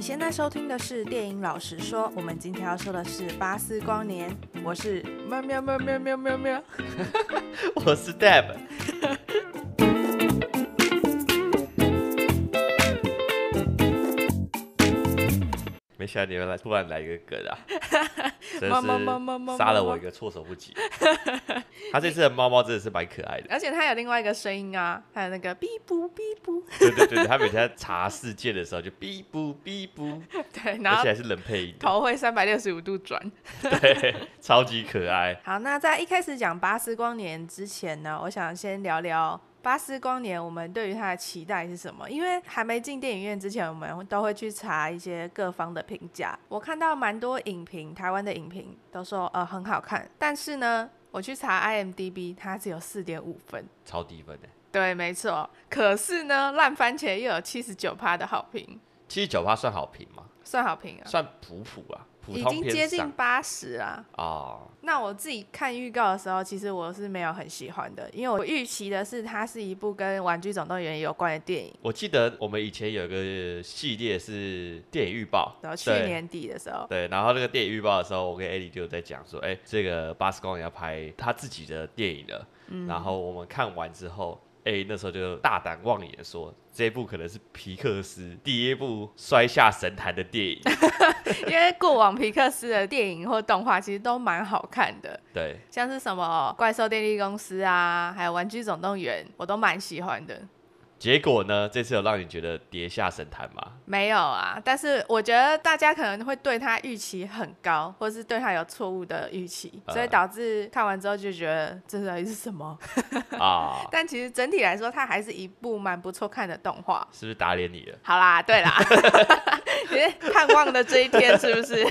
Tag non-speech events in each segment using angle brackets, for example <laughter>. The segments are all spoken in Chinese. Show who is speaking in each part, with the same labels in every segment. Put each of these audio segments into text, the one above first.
Speaker 1: 你现在收听的是电影老实说，我们今天要说的是《巴斯光年》，我是喵喵喵喵喵喵喵，<laughs>
Speaker 2: 我是 Deb。<laughs> 没想到你们来突然来一个梗啊！真的是杀了我一个措手不及。他这次的猫猫真的是蛮可爱的，
Speaker 1: 而且他有另外一个声音啊，还有那个哔不哔不。
Speaker 2: 对对对，他每天查世界的时候就哔不哔不。<laughs>
Speaker 1: 对，然后
Speaker 2: 而且还是冷配音，
Speaker 1: 头会三百六十五度转。
Speaker 2: 对，超级可爱。
Speaker 1: 好，那在一开始讲巴斯光年之前呢，我想先聊聊。巴斯光年，我们对于它的期待是什么？因为还没进电影院之前，我们都会去查一些各方的评价。我看到蛮多影评，台湾的影评都说呃很好看，但是呢，我去查 IMDB，它只有四点五分，
Speaker 2: 超低分的。
Speaker 1: 对，没错。可是呢，烂番茄又有七十九趴的好评。
Speaker 2: 七十九趴算好评吗？
Speaker 1: 算好评啊，
Speaker 2: 算普普啊。
Speaker 1: 已经接近八十啊！
Speaker 2: 哦，
Speaker 1: 那我自己看预告的时候，其实我是没有很喜欢的，因为我预期的是它是一部跟《玩具总动员》有关的电影。
Speaker 2: 我记得我们以前有一个系列是电影预报，
Speaker 1: 然后去年底的时候，
Speaker 2: 对，然后那个电影预报的时候，我跟艾莉就在讲说，哎，这个巴斯光年要拍他自己的电影了。嗯，然后我们看完之后。哎，那时候就大胆妄言说，这一部可能是皮克斯第一部摔下神坛的电影，<laughs>
Speaker 1: 因为过往皮克斯的电影或动画其实都蛮好看的，
Speaker 2: 对，
Speaker 1: 像是什么怪兽电力公司啊，还有玩具总动员，我都蛮喜欢的。
Speaker 2: 结果呢？这次有让你觉得跌下神坛吗？
Speaker 1: 没有啊，但是我觉得大家可能会对他预期很高，或是对他有错误的预期，呃、所以导致看完之后就觉得这到底是什么 <laughs> 啊？<laughs> 但其实整体来说，它还是一部蛮不错看的动画。
Speaker 2: 是不是打脸你了？
Speaker 1: 好啦，对啦，<laughs> 你盼望的这一天是不是？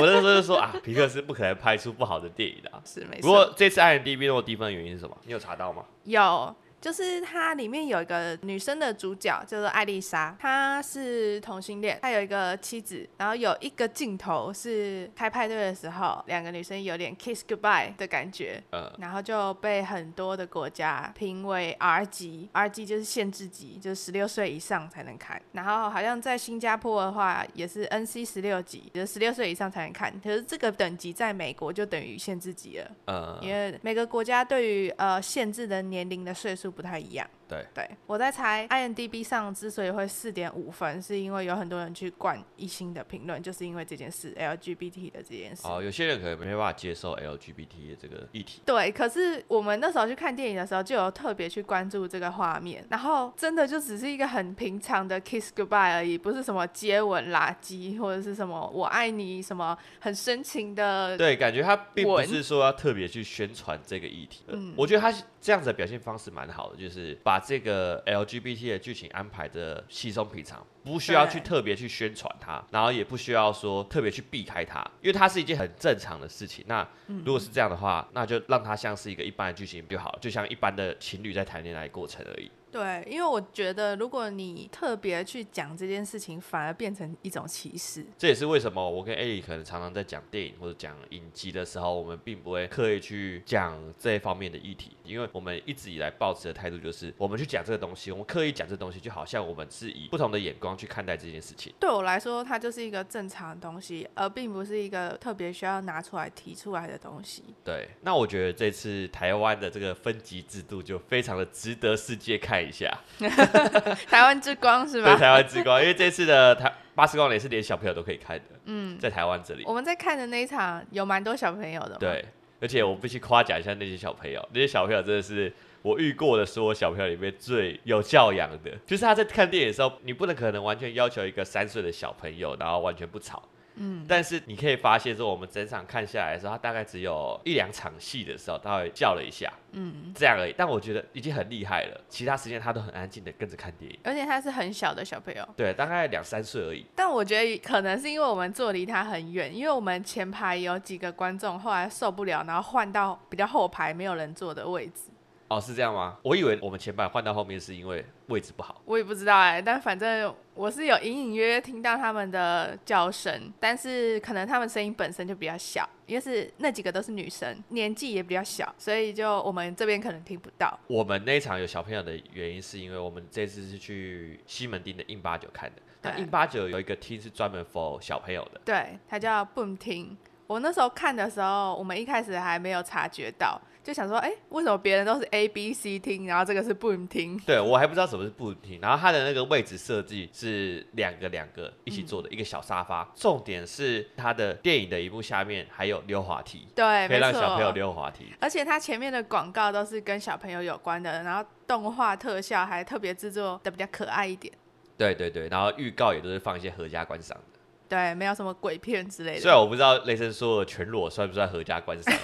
Speaker 2: 我那时候就说啊，皮克斯不可能拍出不好的电影的。
Speaker 1: 是没错。
Speaker 2: 不过这次 IMDB 那么低分的原因是什么？你有查到吗？
Speaker 1: 有。就是它里面有一个女生的主角叫做艾丽莎，她是同性恋，她有一个妻子，然后有一个镜头是开派对的时候，两个女生有点 kiss goodbye 的感觉，嗯，然后就被很多的国家评为 R 级，R 级就是限制级，就是十六岁以上才能看，然后好像在新加坡的话也是 NC 十六级，就是十六岁以上才能看，可是这个等级在美国就等于限制级了，嗯，因为每个国家对于呃限制的年龄的岁数不太一样。
Speaker 2: 对
Speaker 1: 对，我在猜，IMDB 上之所以会四点五分，是因为有很多人去灌一星的评论，就是因为这件事，LGBT 的这件事。
Speaker 2: 哦，有些人可能没办法接受 LGBT 的这个议题。
Speaker 1: 对，可是我们那时候去看电影的时候，就有特别去关注这个画面，然后真的就只是一个很平常的 kiss goodbye 而已，不是什么接吻、垃圾，或者是什么我爱你，什么很深情的。
Speaker 2: 对，感觉他并不是说要特别去宣传这个议题。嗯，我觉得他这样子的表现方式蛮好的，就是把。把这个 LGBT 的剧情安排的稀松平常，不需要去特别去宣传它，然后也不需要说特别去避开它，因为它是一件很正常的事情。那如果是这样的话，那就让它像是一个一般的剧情就好，就像一般的情侣在谈恋爱过程而已。
Speaker 1: 对，因为我觉得，如果你特别去讲这件事情，反而变成一种歧视。
Speaker 2: 这也是为什么我跟艾莉可能常常在讲电影或者讲影集的时候，我们并不会刻意去讲这一方面的议题，因为我们一直以来抱持的态度就是，我们去讲这个东西，我们刻意讲这个东西，就好像我们是以不同的眼光去看待这件事情。
Speaker 1: 对我来说，它就是一个正常的东西，而并不是一个特别需要拿出来提出来的东西。
Speaker 2: 对，那我觉得这次台湾的这个分级制度就非常的值得世界看一下。<laughs>
Speaker 1: 台湾之光是吧？
Speaker 2: 对，台湾之光，因为这次的台巴斯光年是连小朋友都可以看的。嗯，在台湾这里，
Speaker 1: 我们在看的那一场有蛮多小朋友的。
Speaker 2: 对，而且我必须夸奖一下那些小朋友，那些小朋友真的是我遇过的所有小朋友里面最有教养的。就是他在看电影的时候，你不能可能完全要求一个三岁的小朋友，然后完全不吵。嗯，但是你可以发现说，我们整场看下来的时候，他大概只有一两场戏的时候，他会叫了一下，嗯，这样而已。但我觉得已经很厉害了，其他时间他都很安静的跟着看电影。
Speaker 1: 而且他是很小的小朋友，
Speaker 2: 对，大概两三岁而已。
Speaker 1: 但我觉得可能是因为我们坐离他很远，因为我们前排有几个观众后来受不了，然后换到比较后排没有人坐的位置。
Speaker 2: 哦，是这样吗？我以为我们前排换到后面是因为位置不好。
Speaker 1: 我也不知道哎、欸，但反正我是有隐隐约约听到他们的叫声，但是可能他们声音本身就比较小，因为是那几个都是女生，年纪也比较小，所以就我们这边可能听不到。
Speaker 2: 我们那一场有小朋友的原因，是因为我们这次是去西门町的印八九看的，那 in 89有一个厅是专门 for 小朋友的，
Speaker 1: 对，它叫 Boom 厅。我那时候看的时候，我们一开始还没有察觉到。就想说，哎、欸，为什么别人都是 A B C 厅，然后这个是 Boom 厅？
Speaker 2: 对，我还不知道什么是 Boom 厅。然后它的那个位置设计是两个两个一起坐的、嗯、一个小沙发。重点是它的电影的一幕下面还有溜滑梯，
Speaker 1: 对，
Speaker 2: 可以让小朋友溜滑梯。
Speaker 1: 而且它前面的广告都是跟小朋友有关的，然后动画特效还特别制作的比较可爱一点。对
Speaker 2: 对对，然后预告也都是放一些合家观赏的。
Speaker 1: 对，没有什么鬼片之类的。
Speaker 2: 虽然我不知道雷神说的全裸算不算合家观赏。<laughs>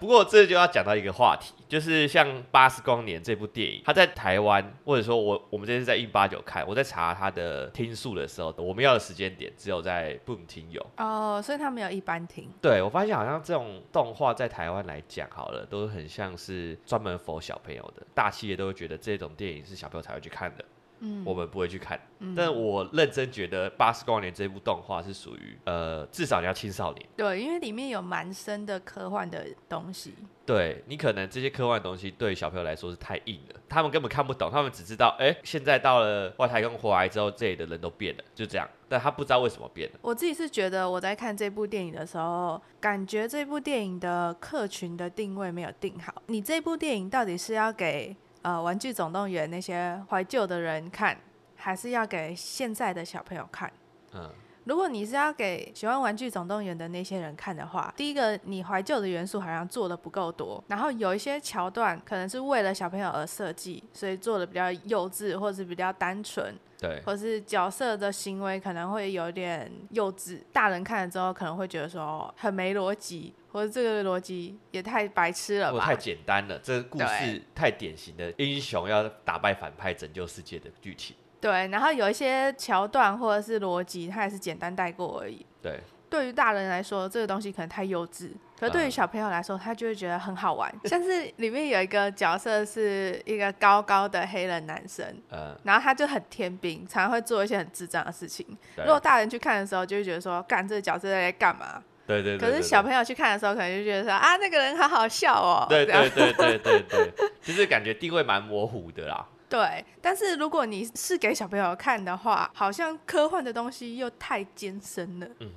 Speaker 2: 不过这就要讲到一个话题，就是像《巴斯光年》这部电影，它在台湾或者说我我们这次在 in 89看，我在查它的听数的时候，我们要的时间点只有在 Boom 厅有
Speaker 1: 哦，所以它没有一般听。
Speaker 2: 对，我发现好像这种动画在台湾来讲，好了，都很像是专门 for 小朋友的，大企业都会觉得这种电影是小朋友才会去看的。嗯，我们不会去看，嗯、但我认真觉得《八十光年》这部动画是属于呃，至少你要青少年。
Speaker 1: 对，因为里面有蛮深的科幻的东西。
Speaker 2: 对，你可能这些科幻的东西对小朋友来说是太硬了，他们根本看不懂，他们只知道，哎，现在到了外太空回来之后，这里的人都变了，就这样，但他不知道为什么变了。
Speaker 1: 我自己是觉得我在看这部电影的时候，感觉这部电影的客群的定位没有定好。你这部电影到底是要给？呃，玩具总动员那些怀旧的人看，还是要给现在的小朋友看？嗯，如果你是要给喜欢玩具总动员的那些人看的话，第一个，你怀旧的元素好像做的不够多，然后有一些桥段可能是为了小朋友而设计，所以做的比较幼稚，或者是比较单纯，
Speaker 2: 对，
Speaker 1: 或是角色的行为可能会有点幼稚，大人看了之后可能会觉得说很没逻辑。或者这个逻辑也太白痴了吧？
Speaker 2: 太简单了，这个故事太典型的英雄要打败反派拯救世界的剧情。
Speaker 1: 对，然后有一些桥段或者是逻辑，它也是简单带过而已。
Speaker 2: 对，
Speaker 1: 对于大人来说，这个东西可能太幼稚，可是对于小朋友来说，他就会觉得很好玩。嗯、像是里面有一个角色是一个高高的黑人男生，嗯，然后他就很天兵，常常会做一些很智障的事情。如果大人去看的时候，就会觉得说，干这个角色在干嘛？
Speaker 2: 对对，对，对，
Speaker 1: 可是小朋友去看的时候，可能就觉得说啊，那个人好好笑哦。
Speaker 2: 对对对对对对，<laughs> 就是感觉定位蛮模糊的啦。
Speaker 1: 对，但是如果你是给小朋友看的话，好像科幻的东西又太艰深了。嗯。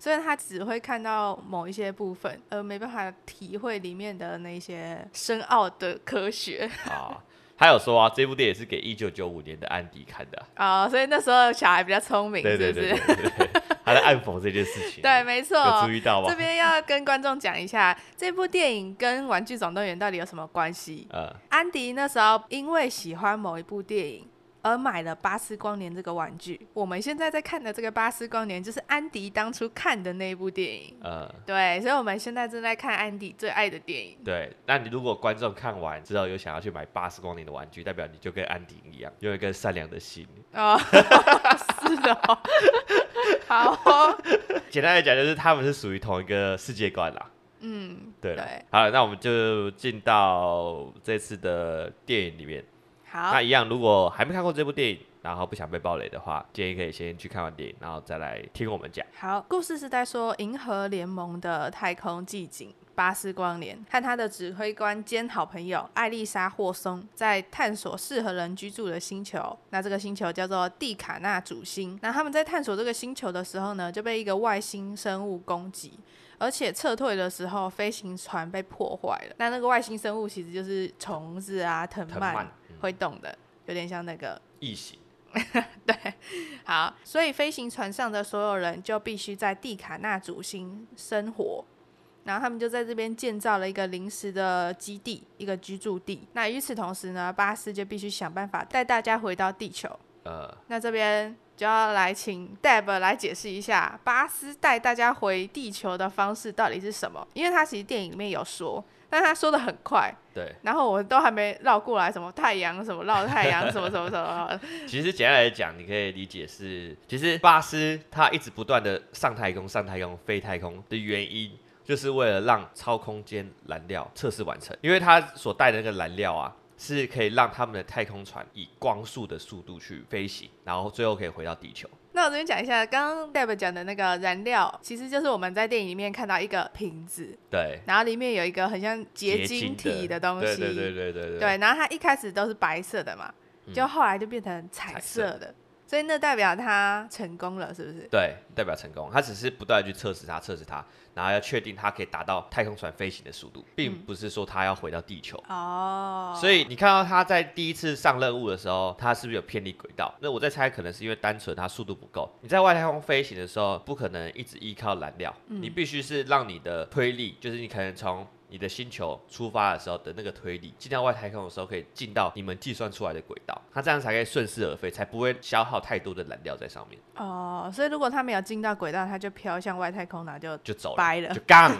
Speaker 1: 所以他只会看到某一些部分，而没办法体会里面的那些深奥的科学。
Speaker 2: 啊。还有说啊，这部电影是给一九九五年的安迪看的
Speaker 1: 啊。哦，所以那时候小孩比较聪明，是不是？对对对对对对他在暗讽这件事情，<laughs> 对，没错，
Speaker 2: 有注意到吗？
Speaker 1: 这边要跟观众讲一下，这部电影跟《玩具总动员》到底有什么关系？嗯，安迪那时候因为喜欢某一部电影。而买了巴斯光年这个玩具。我们现在在看的这个巴斯光年，就是安迪当初看的那一部电影。嗯，对，所以我们现在正在看安迪最爱的电影。
Speaker 2: 对，那你如果观众看完之后有想要去买巴斯光年的玩具，代表你就跟安迪一样，有一个善良的心。哦，<laughs>
Speaker 1: 是的、哦。好、哦。<laughs>
Speaker 2: 简单来讲，就是他们是属于同一个世界观啦。嗯，对。对。好，那我们就进到这次的电影里面。
Speaker 1: 好，
Speaker 2: 那一样，如果还没看过这部电影，然后不想被暴雷的话，建议可以先去看完电影，然后再来听我们讲。
Speaker 1: 好，故事是在说银河联盟的太空寂静巴斯光年和他的指挥官兼好朋友艾丽莎霍松在探索适合人居住的星球。那这个星球叫做蒂卡纳主星。那他们在探索这个星球的时候呢，就被一个外星生物攻击，而且撤退的时候，飞行船被破坏了。那那个外星生物其实就是虫子啊，藤蔓。会动的，有点像那个
Speaker 2: 异形。<laughs>
Speaker 1: 对，好，所以飞行船上的所有人就必须在蒂卡纳主星生活，然后他们就在这边建造了一个临时的基地，一个居住地。那与此同时呢，巴斯就必须想办法带大家回到地球。呃，那这边就要来请 Deb 来解释一下，巴斯带大家回地球的方式到底是什么？因为他其实电影里面有说。但他说的很快，
Speaker 2: 对，
Speaker 1: 然后我都还没绕过来，什么太阳，什么绕太阳，什么什么什么。
Speaker 2: 其实简单来讲，你可以理解是，其实巴斯他一直不断的上太空、上太空、飞太空的原因，就是为了让超空间燃料测试完成，因为他所带的那个燃料啊，是可以让他们的太空船以光速的速度去飞行，然后最后可以回到地球。
Speaker 1: 那我这边讲一下，刚刚 Deb 讲的那个燃料，其实就是我们在电影里面看到一个瓶子，
Speaker 2: 对，
Speaker 1: 然后里面有一个很像结晶体的东西，
Speaker 2: 对对对对对，
Speaker 1: 对，然后它一开始都是白色的嘛，就后来就变成彩色的，所以那代表他成功了，是不是？
Speaker 2: 对，代表成功。他只是不断去测试它，测试它，然后要确定它可以达到太空船飞行的速度，并不是说它要回到地球。
Speaker 1: 哦、嗯。
Speaker 2: 所以你看到他在第一次上任务的时候，他是不是有偏离轨道？那我在猜，可能是因为单纯它速度不够。你在外太空飞行的时候，不可能一直依靠燃料，嗯、你必须是让你的推力，就是你可能从。你的星球出发的时候的那个推力，进到外太空的时候可以进到你们计算出来的轨道，它这样才可以顺势而飞，才不会消耗太多的燃料在上面。
Speaker 1: 哦，所以如果它没有进到轨道，它就飘向外太空，那就
Speaker 2: 就走了，
Speaker 1: 掰了，
Speaker 2: 就杠，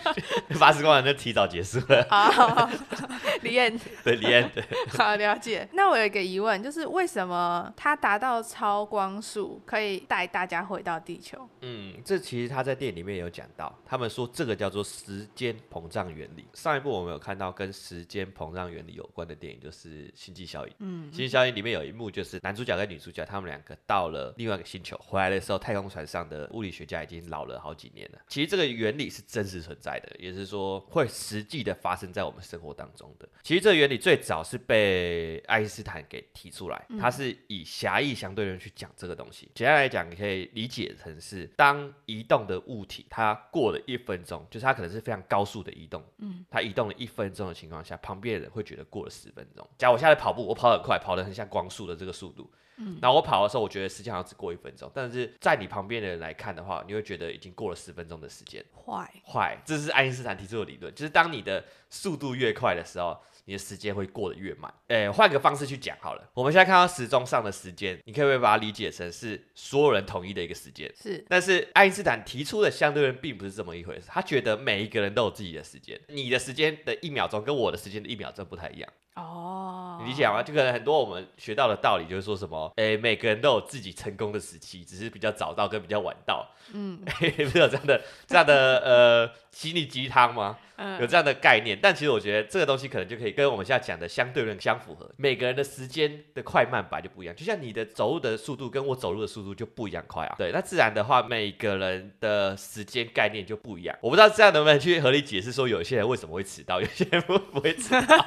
Speaker 2: <laughs> 八十光年就提早结束了。
Speaker 1: 好，<laughs> 李燕，
Speaker 2: 对李燕，对，<laughs>
Speaker 1: 好了解。那我有一个疑问，就是为什么它达到超光速可以带大家回到地球？
Speaker 2: 嗯，这其实他在电影里面有讲到，他们说这个叫做时间膨胀。原理。上一部我们有看到跟时间膨胀原理有关的电影，就是《星际效应》。嗯，《星际效应》里面有一幕，就是男主角跟女主角他们两个到了另外一个星球，回来的时候，太空船上的物理学家已经老了好几年了。其实这个原理是真实存在的，也是说会实际的发生在我们生活当中的。其实这个原理最早是被爱因斯坦给提出来，他是以狭义相对论去讲这个东西。简单来讲，你可以理解成是当移动的物体它过了一分钟，就是它可能是非常高速的移动。嗯，它移动了一分钟的情况下，旁边的人会觉得过了十分钟。假如我现在跑步，我跑得很快，跑得很像光速的这个速度，嗯，然后我跑的时候，我觉得时间好像只过一分钟，但是在你旁边的人来看的话，你会觉得已经过了十分钟的时间。坏坏，这是爱因斯坦提出的理论，就是当你的速度越快的时候。你的时间会过得越慢。诶，换个方式去讲好了。我们现在看到时钟上的时间，你可以不可以把它理解成是所有人统一的一个时间？
Speaker 1: 是。
Speaker 2: 但是爱因斯坦提出的相对论并不是这么一回事。他觉得每一个人都有自己的时间，你的时间的一秒钟跟我的时间的一秒钟不太一样。哦。你理解吗？就可能很多我们学到的道理就是说什么，诶，每个人都有自己成功的时期，只是比较早到跟比较晚到。嗯。<laughs> 不是有这样的这样的呃心理鸡汤吗？有这样的概念，但其实我觉得这个东西可能就可以跟我们现在讲的相对论相符合。每个人的时间的快慢本来就不一样，就像你的走路的速度跟我走路的速度就不一样快啊。对，那自然的话，每个人的时间概念就不一样。我不知道这样能不能去合理解释说，有些人为什么会迟到，有些人不不会迟到。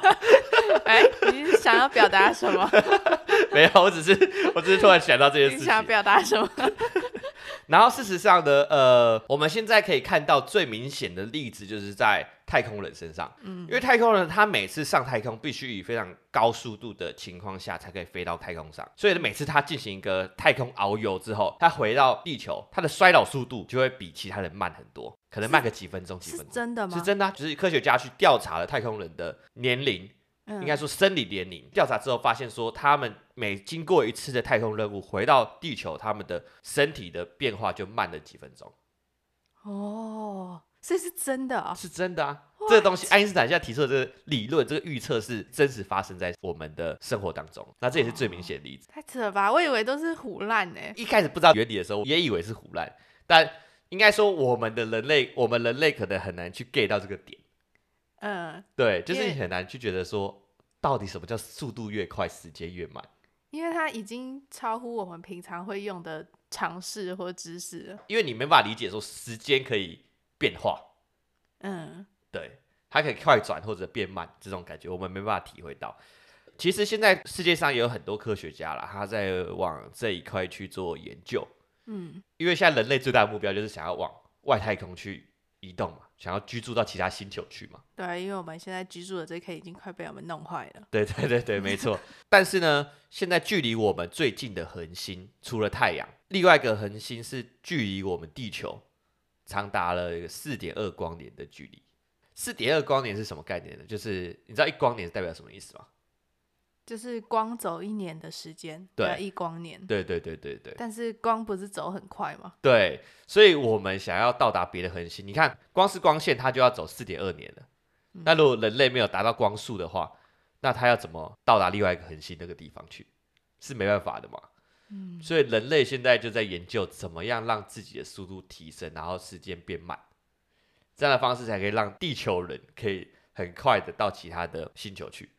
Speaker 2: <laughs>
Speaker 1: 哎、欸，你是想要表达什么？<laughs>
Speaker 2: 没有，我只是我只是突然想到这件事情。
Speaker 1: 你想要表达什么？<laughs>
Speaker 2: 然后事实上呢，呃，我们现在可以看到最明显的例子就是在。太空人身上，嗯，因为太空人他每次上太空必须以非常高速度的情况下才可以飞到太空上，所以每次他进行一个太空遨游之后，他回到地球，他的衰老速度就会比其他人慢很多，可能慢个几分钟，几分钟。真的吗？是真的啊，就是科学家去调查了太空人的年龄，应该说生理年龄，调查之后发现说，他们每经过一次的太空任务回到地球，他们的身体的变化就慢了几分钟。哦。
Speaker 1: 这是真的啊、哦，
Speaker 2: 是真的啊这个东西，爱因斯坦现在提出的这个理论，这个预测是真实发生在我们的生活当中。那这也是最明显的例子。
Speaker 1: 哦、太扯了吧！我以为都是唬烂呢。
Speaker 2: 一开始不知道原理的时候，也以为是唬烂。但应该说，我们的人类，我们人类可能很难去 get 到这个点。嗯，对，就是你很难去觉得说，到底什么叫速度越快，时间越慢？
Speaker 1: 因为它已经超乎我们平常会用的常识或知识了。
Speaker 2: 因为你没办法理解说，时间可以。变化，嗯，对，它可以快转或者变慢，这种感觉我们没办法体会到。其实现在世界上也有很多科学家啦，他在往这一块去做研究，嗯，因为现在人类最大的目标就是想要往外太空去移动嘛，想要居住到其他星球去嘛。
Speaker 1: 对，因为我们现在居住的这颗已经快被我们弄坏了。
Speaker 2: 对对对对，没错。但是呢，现在距离我们最近的恒星，除了太阳，另外一个恒星是距离我们地球。长达了四点二光年的距离。四点二光年是什么概念呢？就是你知道一光年代表什么意思吗？
Speaker 1: 就是光走一年的时间，对，一光年。
Speaker 2: 对对对对对。
Speaker 1: 但是光不是走很快吗？
Speaker 2: 对，所以我们想要到达别的恒星，你看光是光线它就要走四点二年了。嗯。那如果人类没有达到光速的话，那它要怎么到达另外一个恒星那个地方去？是没办法的嘛。嗯，所以人类现在就在研究怎么样让自己的速度提升，然后时间变慢，这样的方式才可以让地球人可以很快的到其他的星球去。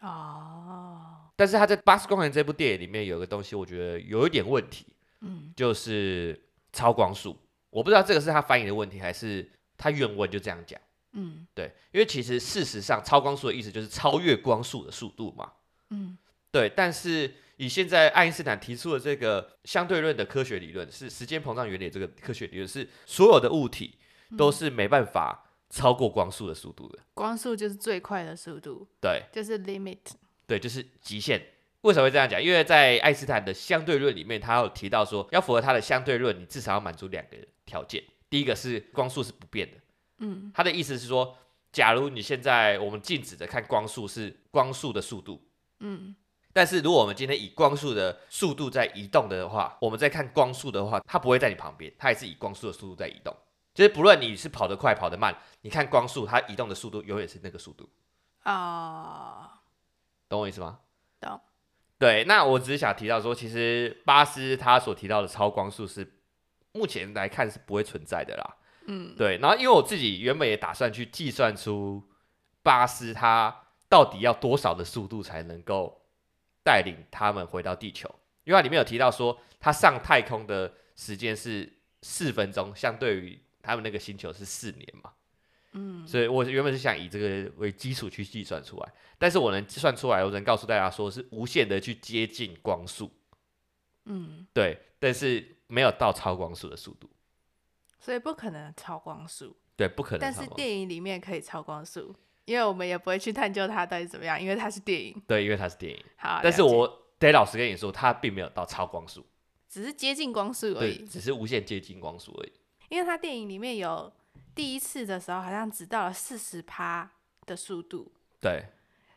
Speaker 2: 哦，但是他在《八十光年》这部电影里面有个东西，我觉得有一点问题，嗯，就是超光速。我不知道这个是他翻译的问题，还是他原文就这样讲。嗯，对，因为其实事实上超光速的意思就是超越光速的速度嘛。嗯，对，但是。以现在爱因斯坦提出的这个相对论的科学理论，是时间膨胀原理这个科学理论，是所有的物体都是没办法超过光速的速度的。
Speaker 1: 光速就是最快的速度，
Speaker 2: 对，
Speaker 1: 就是 limit，
Speaker 2: 对，就是极限。为什么会这样讲？因为在爱因斯坦的相对论里面，他有提到说，要符合他的相对论，你至少要满足两个条件。第一个是光速是不变的，嗯，他的意思是说，假如你现在我们静止的看光速是光速的速度，嗯，但是如果我们今天以光速的速度在移动的话，我们在看光速的话，它不会在你旁边，它也是以光速的速度在移动。就是不论你是跑得快跑得慢，你看光速，它移动的速度永远是那个速度。啊，懂我意思吗？
Speaker 1: 懂。
Speaker 2: 对，那我只是想提到说，其实巴斯他所提到的超光速是目前来看是不会存在的啦。嗯，对。然后因为我自己原本也打算去计算出巴斯他到底要多少的速度才能够带领他们回到地球，因为它里面有提到说他上太空的时间是四分钟，相对于他们那个星球是四年嘛。嗯，所以我原本是想以这个为基础去计算出来，但是我能计算出来，我能告诉大家说是无限的去接近光速，嗯，对，但是没有到超光速的速度，
Speaker 1: 所以不可能超光速，
Speaker 2: 对，不可能。
Speaker 1: 但是电影里面可以超光速，因为我们也不会去探究它到底怎么样，因为它是电影，
Speaker 2: 对，因为它是电影。
Speaker 1: 好，
Speaker 2: 但是我得老实跟你说，它并没有到超光速，
Speaker 1: 只是接近光速而已，
Speaker 2: 只是无限接近光速而已，
Speaker 1: 因为他电影里面有。第一次的时候好像只到了四十趴的速度，
Speaker 2: 对。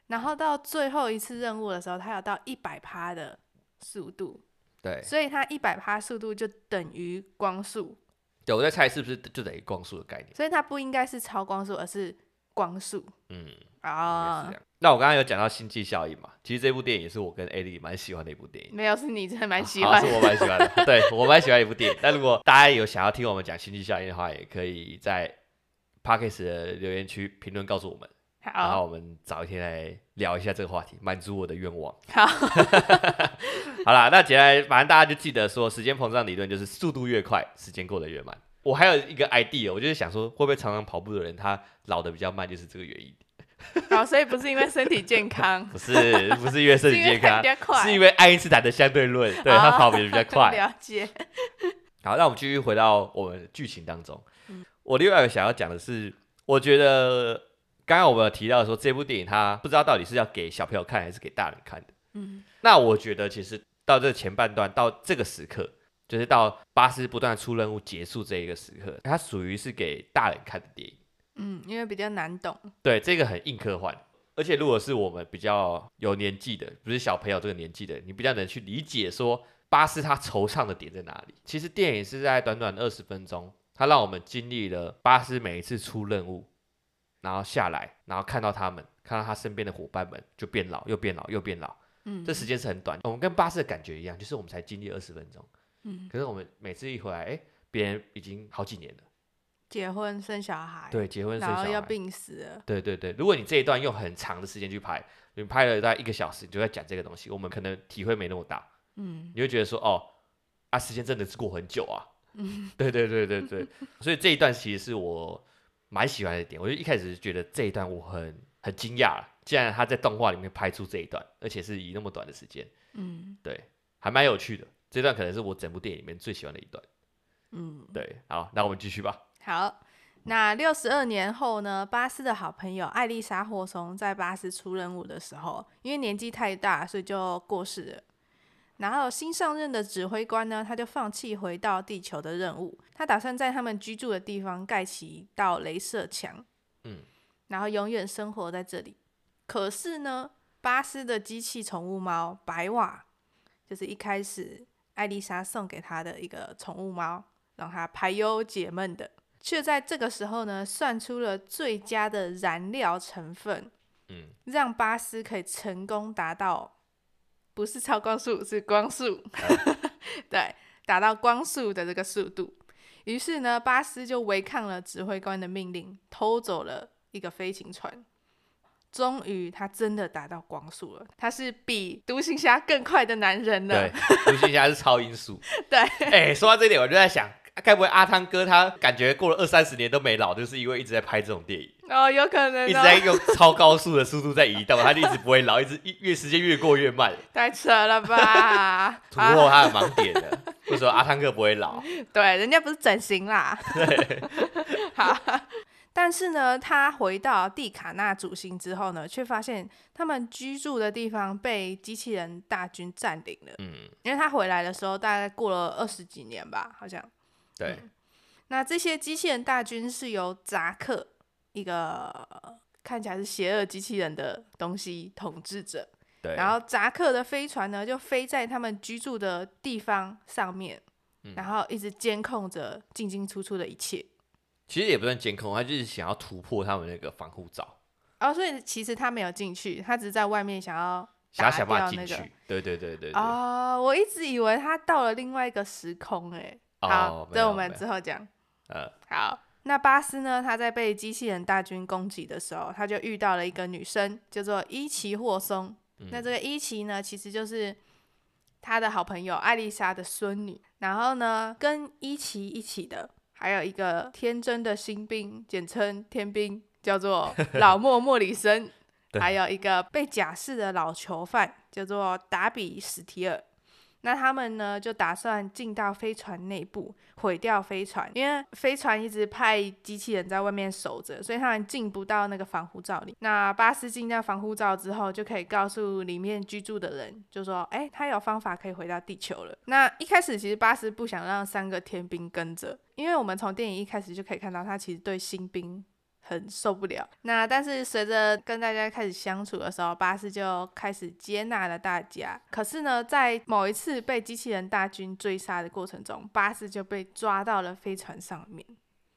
Speaker 1: 然后到最后一次任务的时候，他有到一百趴的速度，
Speaker 2: 对。
Speaker 1: 所以他一百趴速度就等于光速。
Speaker 2: 对，我在猜是不是就等于光速的概念？
Speaker 1: 所以它不应该是超光速，而是光速。嗯。啊、
Speaker 2: oh，那我刚刚有讲到星际效应嘛？其实这部电影也是我跟艾莉蛮喜欢的一部电影。
Speaker 1: 没有，是你真的蛮喜欢的。
Speaker 2: 啊，是我蛮喜欢的。对，我蛮喜欢一部电影。但如果大家有想要听我们讲星际效应的话，也可以在 Podcast 的留言区评论告诉我们。好，然后我们找一天来聊一下这个话题，满足我的愿望。
Speaker 1: 好，<laughs>
Speaker 2: 好啦，那接下来反正大家就记得说，时间膨胀理论就是速度越快，时间过得越慢。我还有一个 idea，我就是想说，会不会常常跑步的人他老的比较慢，就是这个原因。<laughs>
Speaker 1: 好，所以不是因为身体健康，<laughs>
Speaker 2: 不是，不是因为身体 <laughs> 健康，
Speaker 1: 是，
Speaker 2: 因为爱因斯坦的相对论，对，他跑比比较快。
Speaker 1: 了解。
Speaker 2: 好，那我们继续回到我们剧情当中。嗯、我另外一个想要讲的是，我觉得刚刚我们有提到说，这部电影它不知道到底是要给小朋友看还是给大人看的。嗯，那我觉得其实到这前半段到这个时刻，就是到巴斯不断出任务结束这一个时刻，它属于是给大人看的电影。
Speaker 1: 嗯，因为比较难懂。
Speaker 2: 对，这个很硬科幻，而且如果是我们比较有年纪的，不是小朋友这个年纪的，你比较能去理解说巴斯他惆怅的点在哪里。其实电影是在短短二十分钟，他让我们经历了巴斯每一次出任务，然后下来，然后看到他们，看到他身边的伙伴们就变老，又变老，又变老。嗯，这时间是很短。我们跟巴斯的感觉一样，就是我们才经历二十分钟。嗯，可是我们每次一回来，哎，别人已经好几年了。
Speaker 1: 结婚生小孩，
Speaker 2: 对，结婚生小孩，
Speaker 1: 然后要病死了。
Speaker 2: 对对对，如果你这一段用很长的时间去拍，你拍了大概一个小时，你就在讲这个东西，我们可能体会没那么大。嗯，你会觉得说，哦，啊，时间真的是过很久啊。<laughs> 嗯，对对对对对，所以这一段其实是我蛮喜欢的点。我就一开始觉得这一段我很很惊讶，既然他在动画里面拍出这一段，而且是以那么短的时间，嗯，对，还蛮有趣的。这段可能是我整部电影里面最喜欢的一段。嗯，对，好，那我们继续吧。
Speaker 1: 好，那六十二年后呢？巴斯的好朋友艾丽莎·霍松在巴斯出任务的时候，因为年纪太大，所以就过世了。然后新上任的指挥官呢，他就放弃回到地球的任务，他打算在他们居住的地方盖起一道镭射墙，嗯，然后永远生活在这里。可是呢，巴斯的机器宠物猫白瓦，就是一开始艾丽莎送给他的一个宠物猫，让他排忧解闷的。却在这个时候呢，算出了最佳的燃料成分，嗯，让巴斯可以成功达到，不是超光速，是光速，嗯、<laughs> 对，达到光速的这个速度。于是呢，巴斯就违抗了指挥官的命令，偷走了一个飞行船。终于，他真的达到光速了，他是比独行侠更快的男人了。
Speaker 2: 对，<laughs> 独行侠是超音速。
Speaker 1: 对，
Speaker 2: 哎、欸，说到这点，我就在想。该不会阿汤哥他感觉过了二三十年都没老，就是因为一直在拍这种电影？
Speaker 1: 哦，有可能、哦、
Speaker 2: 一直在用超高速的速度在移动，他就一直不会老，一直越时间越过越慢。
Speaker 1: 太扯了吧！<laughs>
Speaker 2: 突破他的盲点了。为什么阿汤哥不会老？<laughs>
Speaker 1: 对，人家不是整形啦。
Speaker 2: 对。<laughs>
Speaker 1: 好。但是呢，他回到蒂卡纳主星之后呢，却发现他们居住的地方被机器人大军占领了。嗯。因为他回来的时候，大概过了二十几年吧，好像。
Speaker 2: 对。
Speaker 1: 嗯那这些机器人大军是由扎克一个看起来是邪恶机器人的东西统治着，
Speaker 2: 对。
Speaker 1: 然后扎克的飞船呢，就飞在他们居住的地方上面，嗯、然后一直监控着进进出出的一切。
Speaker 2: 其实也不算监控，他就是想要突破他们那个防护罩。
Speaker 1: 哦，所以其实他没有进去，他只是在外面想要
Speaker 2: 想要想办法进去。对对对对，对。
Speaker 1: 哦，我一直以为他到了另外一个时空，哎。好，这、哦、我们之后讲。
Speaker 2: 呃，
Speaker 1: 好，那巴斯呢？他在被机器人大军攻击的时候，他就遇到了一个女生，叫做伊奇霍松。嗯、那这个伊奇呢，其实就是他的好朋友艾丽莎的孙女。然后呢，跟伊奇一起的还有一个天真的新兵，简称天兵，叫做 <laughs> 老莫莫里森。还有一个被假释的老囚犯，叫做达比史提尔。那他们呢，就打算进到飞船内部毁掉飞船，因为飞船一直派机器人在外面守着，所以他们进不到那个防护罩里。那巴斯进到防护罩之后，就可以告诉里面居住的人，就说：“哎，他有方法可以回到地球了。”那一开始其实巴斯不想让三个天兵跟着，因为我们从电影一开始就可以看到，他其实对新兵。很受不了。那但是随着跟大家开始相处的时候，巴斯就开始接纳了大家。可是呢，在某一次被机器人大军追杀的过程中，巴斯就被抓到了飞船上面。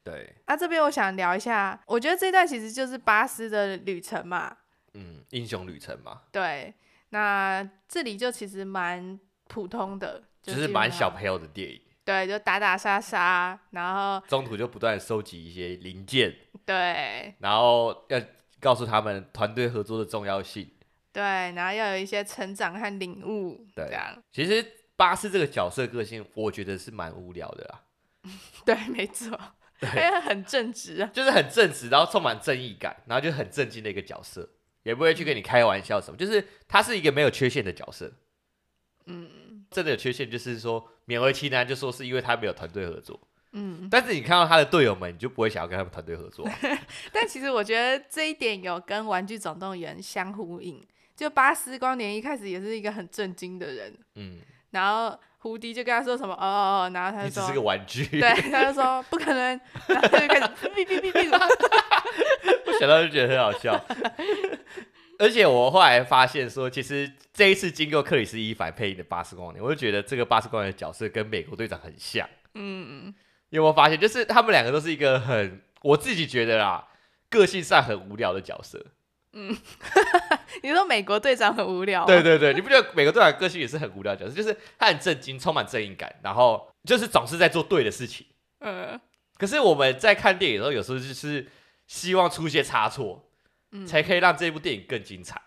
Speaker 2: 对。
Speaker 1: 那、啊、这边我想聊一下，我觉得这段其实就是巴斯的旅程嘛。
Speaker 2: 嗯，英雄旅程嘛。
Speaker 1: 对。那这里就其实蛮普通的，
Speaker 2: 就是蛮小朋友的电影。
Speaker 1: 对，就打打杀杀，然后
Speaker 2: 中途就不断收集一些零件。
Speaker 1: 对，
Speaker 2: 然后要告诉他们团队合作的重要性。
Speaker 1: 对，然后要有一些成长和领悟。
Speaker 2: 对，
Speaker 1: 这样。
Speaker 2: 其实巴斯这个角色个性，我觉得是蛮无聊的啦。<laughs>
Speaker 1: 对，没错。<laughs> 对，因为很正直啊。
Speaker 2: 就是很正直，然后充满正义感，然后就很正经的一个角色，也不会去跟你开玩笑什么。就是他是一个没有缺陷的角色。
Speaker 1: 嗯。
Speaker 2: 真的有缺陷，就是说勉为其难，就说是因为他没有团队合作。
Speaker 1: 嗯，
Speaker 2: 但是你看到他的队友们，你就不会想要跟他们团队合作。<laughs>
Speaker 1: 但其实我觉得这一点有跟《玩具总动员》相呼应。就巴斯光年一开始也是一个很震惊的人，
Speaker 2: 嗯，
Speaker 1: 然后胡迪就跟他说什么哦哦哦，然后他就说
Speaker 2: 你只是个玩具，
Speaker 1: 对，他就说不可能，然后他就开始哔哔哔哔，
Speaker 2: 我想到就觉得很好笑。而且我后来发现说，其实这一次经过克里斯·伊凡配音的巴斯光年，我就觉得这个巴斯光年的角色跟美国队长很像。
Speaker 1: 嗯嗯，
Speaker 2: 有没有发现？就是他们两个都是一个很，我自己觉得啦，个性上很无聊的角色。
Speaker 1: 嗯，<laughs> 你说美国队长很无聊？
Speaker 2: 对对对，你不觉得美国队长个性也是很无聊的角色？就是他很震惊，充满正义感，然后就是总是在做对的事情。
Speaker 1: 嗯。
Speaker 2: 可是我们在看电影的时候，有时候就是希望出些差错。才可以让这部电影更精彩。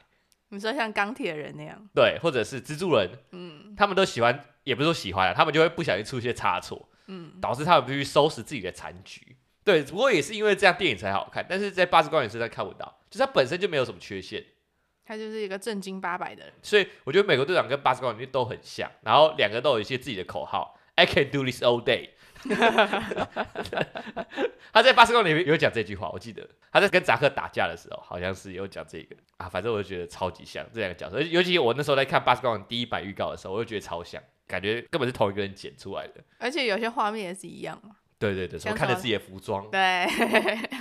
Speaker 1: 你说像钢铁人那样，
Speaker 2: 对，或者是蜘蛛人，
Speaker 1: 嗯，
Speaker 2: 他们都喜欢，也不是说喜欢啊，他们就会不小心出一些差错，
Speaker 1: 嗯，
Speaker 2: 导致他们必须收拾自己的残局。对，不过也是因为这样电影才好看。但是在巴斯光年身上看不到，就是他本身就没有什么缺陷，
Speaker 1: 他就是一个正经八百的人。
Speaker 2: 所以我觉得美国队长跟巴斯光年都很像，然后两个都有一些自己的口号，I can do this all day。<laughs> 他在巴斯光年里面有讲这句话，我记得他在跟扎克打架的时候，好像是有讲这个啊。反正我就觉得超级像这两个角色，尤其我那时候在看巴斯光年第一版预告的时候，我就觉得超像，感觉根本是同一个人剪出来的。
Speaker 1: 而且有些画面也是一样嘛。
Speaker 2: 对对对，什么看着自己的服装，
Speaker 1: 对，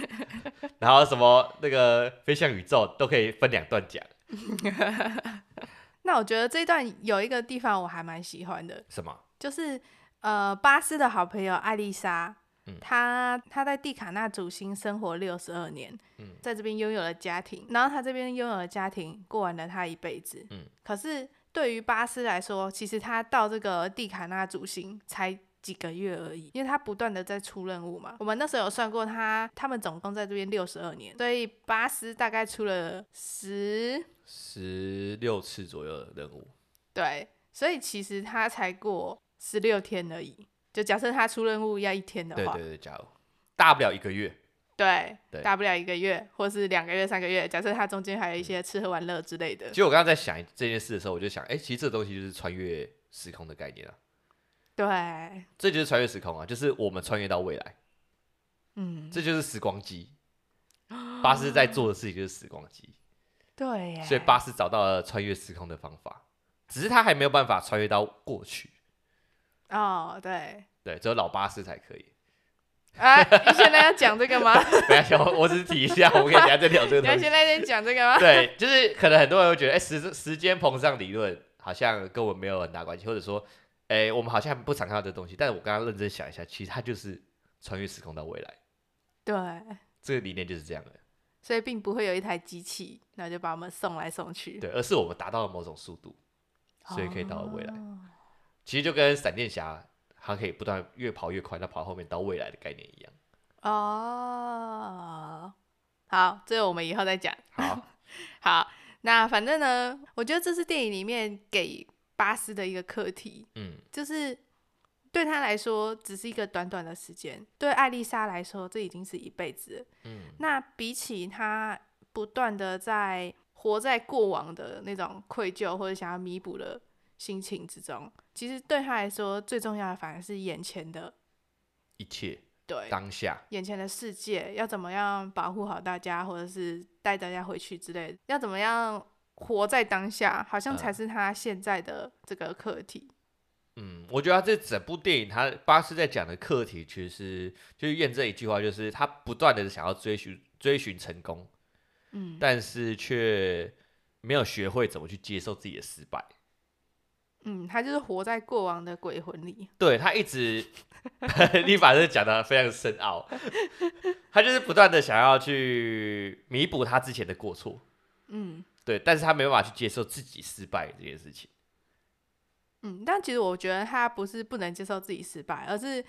Speaker 1: <laughs>
Speaker 2: 然后什么那个飞向宇宙都可以分两段讲。<laughs>
Speaker 1: 那我觉得这一段有一个地方我还蛮喜欢的，
Speaker 2: 什么？
Speaker 1: 就是。呃，巴斯的好朋友艾丽莎，
Speaker 2: 嗯、
Speaker 1: 她她在蒂卡纳主星生活六十二年，
Speaker 2: 嗯、
Speaker 1: 在这边拥有了家庭，然后她这边拥有了家庭，过完了她一辈子。
Speaker 2: 嗯、
Speaker 1: 可是对于巴斯来说，其实他到这个蒂卡纳主星才几个月而已，因为他不断的在出任务嘛。我们那时候有算过他，他们总共在这边六十二年，所以巴斯大概出了十
Speaker 2: 十六次左右的任务。
Speaker 1: 对，所以其实他才过。十六天而已，就假设他出任务要一天的话，
Speaker 2: 对对对，假如大不了一个月，
Speaker 1: 对，
Speaker 2: 对
Speaker 1: 大不了一个月，或是两个月、三个月。假设他中间还有一些吃喝玩乐之类的。
Speaker 2: 其实我刚刚在想这件事的时候，我就想，哎、欸，其实这个东西就是穿越时空的概念啊。
Speaker 1: 对，
Speaker 2: 这就是穿越时空啊，就是我们穿越到未来。
Speaker 1: 嗯，
Speaker 2: 这就是时光机。巴斯在做的事情就是时光机。<gasps>
Speaker 1: 对耶，
Speaker 2: 所以巴斯找到了穿越时空的方法，只是他还没有办法穿越到过去。
Speaker 1: 哦，对，
Speaker 2: 对，只有老巴斯才可以。
Speaker 1: 哎、啊，你现在要讲这个吗？<laughs>
Speaker 2: 没有，我我只是提一下，我们可以等下再聊这个 <laughs> 东西。
Speaker 1: 你现在在讲这个吗？
Speaker 2: 对，就是可能很多人会觉得，哎、欸，时时间膨胀理论好像跟我们没有很大关系，或者说，哎、欸，我们好像不常看到这东西。但是我刚刚认真想一下，其实它就是穿越时空到未来。
Speaker 1: 对，
Speaker 2: 这个理念就是这样的。
Speaker 1: 所以并不会有一台机器，然后就把我们送来送去。
Speaker 2: 对，而是我们达到了某种速度，所以可以到了未来。
Speaker 1: 哦、
Speaker 2: 其实就跟闪电侠，它可以不断越跑越快，它跑到后面到未来的概念一样。
Speaker 1: 哦，好，这个我们以后再讲。
Speaker 2: 好，<laughs>
Speaker 1: 好，那反正呢，我觉得这是电影里面给巴斯的一个课题。嗯，就是对他来说只是一个短短的时间，对艾丽莎来说这已经是一辈子了。嗯，那比起他不断的在活在过往的那种愧疚或者想要弥补的心情之中，其实对他来说最重要的反而是眼前的
Speaker 2: 一切。
Speaker 1: 对，
Speaker 2: 当下
Speaker 1: 眼前的世界要怎么样保护好大家，或者是带大家回去之类的，要怎么样活在当下，好像才是他现在的这个课题。
Speaker 2: 嗯，我觉得这整部电影，他巴斯在讲的课题，其实就是验证一句话，就是他不断的想要追寻追寻成功，嗯，但是却没有学会怎么去接受自己的失败。
Speaker 1: 嗯，他就是活在过往的鬼魂里。<laughs>
Speaker 2: 对，他一直，<laughs> 你把这讲的非常深奥。<laughs> 他就是不断的想要去弥补他之前的过错。嗯，对，但是他没办法去接受自己失败这件事情。
Speaker 1: 嗯，但其实我觉得他不是不能接受自己失败，而是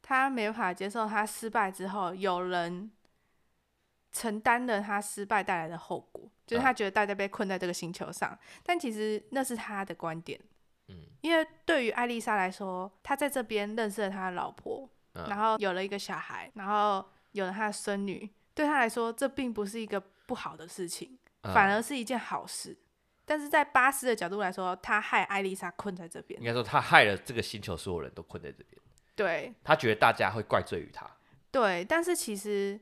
Speaker 1: 他没办法接受他失败之后有人承担了他失败带来的后果，就是他觉得大家被困在这个星球上，嗯，但其实那是他的观点。因为对于艾丽莎来说，她在这边认识了他的老婆，嗯，然后有了一个小孩，然后有了他的孙女。对她来说，这并不是一个不好的事情，嗯，反而是一件好事。但是在巴斯的角度来说，他害艾丽莎困在这边。
Speaker 2: 应该说，他害了这个星球所有人都困在这边。
Speaker 1: 对，
Speaker 2: 他觉得大家会怪罪于他。
Speaker 1: 对，但是其实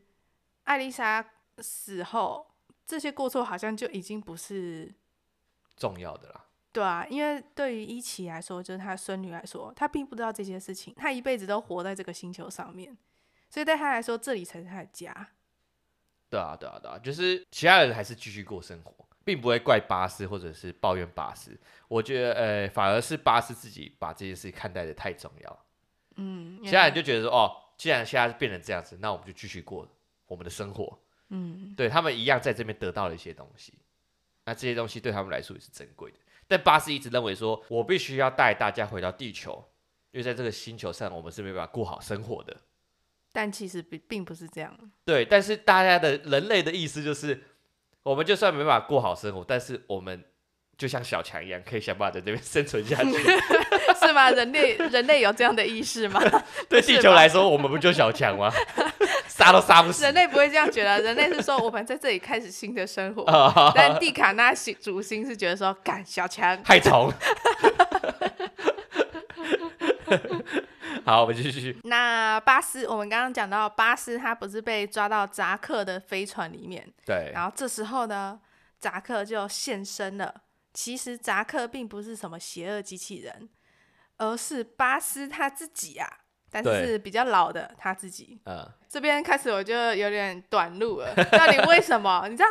Speaker 1: 艾丽莎死后，这些过错好像就已经不是
Speaker 2: 重要的啦。
Speaker 1: 对啊，因为对于伊奇来说，就是他孙女来说，他并不知道这些事情。他一辈子都活在这个星球上面，所以对他来说，这里才是他的家。
Speaker 2: 对啊，对啊，对啊，就是其他人还是继续过生活，并不会怪巴斯或者是抱怨巴斯。我觉得，呃，反而是巴斯自己把这件事看待的太重要。嗯，其他人就觉得说，哦，既然现在变成这样子，那我们就继续过我们的生活。嗯，对，他们一样在这边得到了一些东西，那这些东西对他们来说也是珍贵的。但巴斯一直认为说，我必须要带大家回到地球，因为在这个星球上，我们是没办法过好生活的。
Speaker 1: 但其实并并不是这样。
Speaker 2: 对，但是大家的人类的意思就是，我们就算没办法过好生活，但是我们就像小强一样，可以想办法在这边生存下去。<laughs>
Speaker 1: 是吗？人类人类有这样的意识吗？<laughs>
Speaker 2: 对地球来说，我们不就小强吗？杀都杀不死。
Speaker 1: 人类不会这样觉得，<laughs> 人类是说我们在这里开始新的生活。<laughs> 但蒂卡纳星主星是觉得说，干小强
Speaker 2: 害虫。<laughs> 好，我们继续。
Speaker 1: 那巴斯，我们刚刚讲到巴斯，他不是被抓到扎克的飞船里面。
Speaker 2: 对。
Speaker 1: 然后这时候呢，扎克就现身了。其实扎克并不是什么邪恶机器人，而是巴斯他自己啊。但是，是比较老的他自己，嗯，这边开始我就有点短路了。到底为什么？<laughs> 你知道，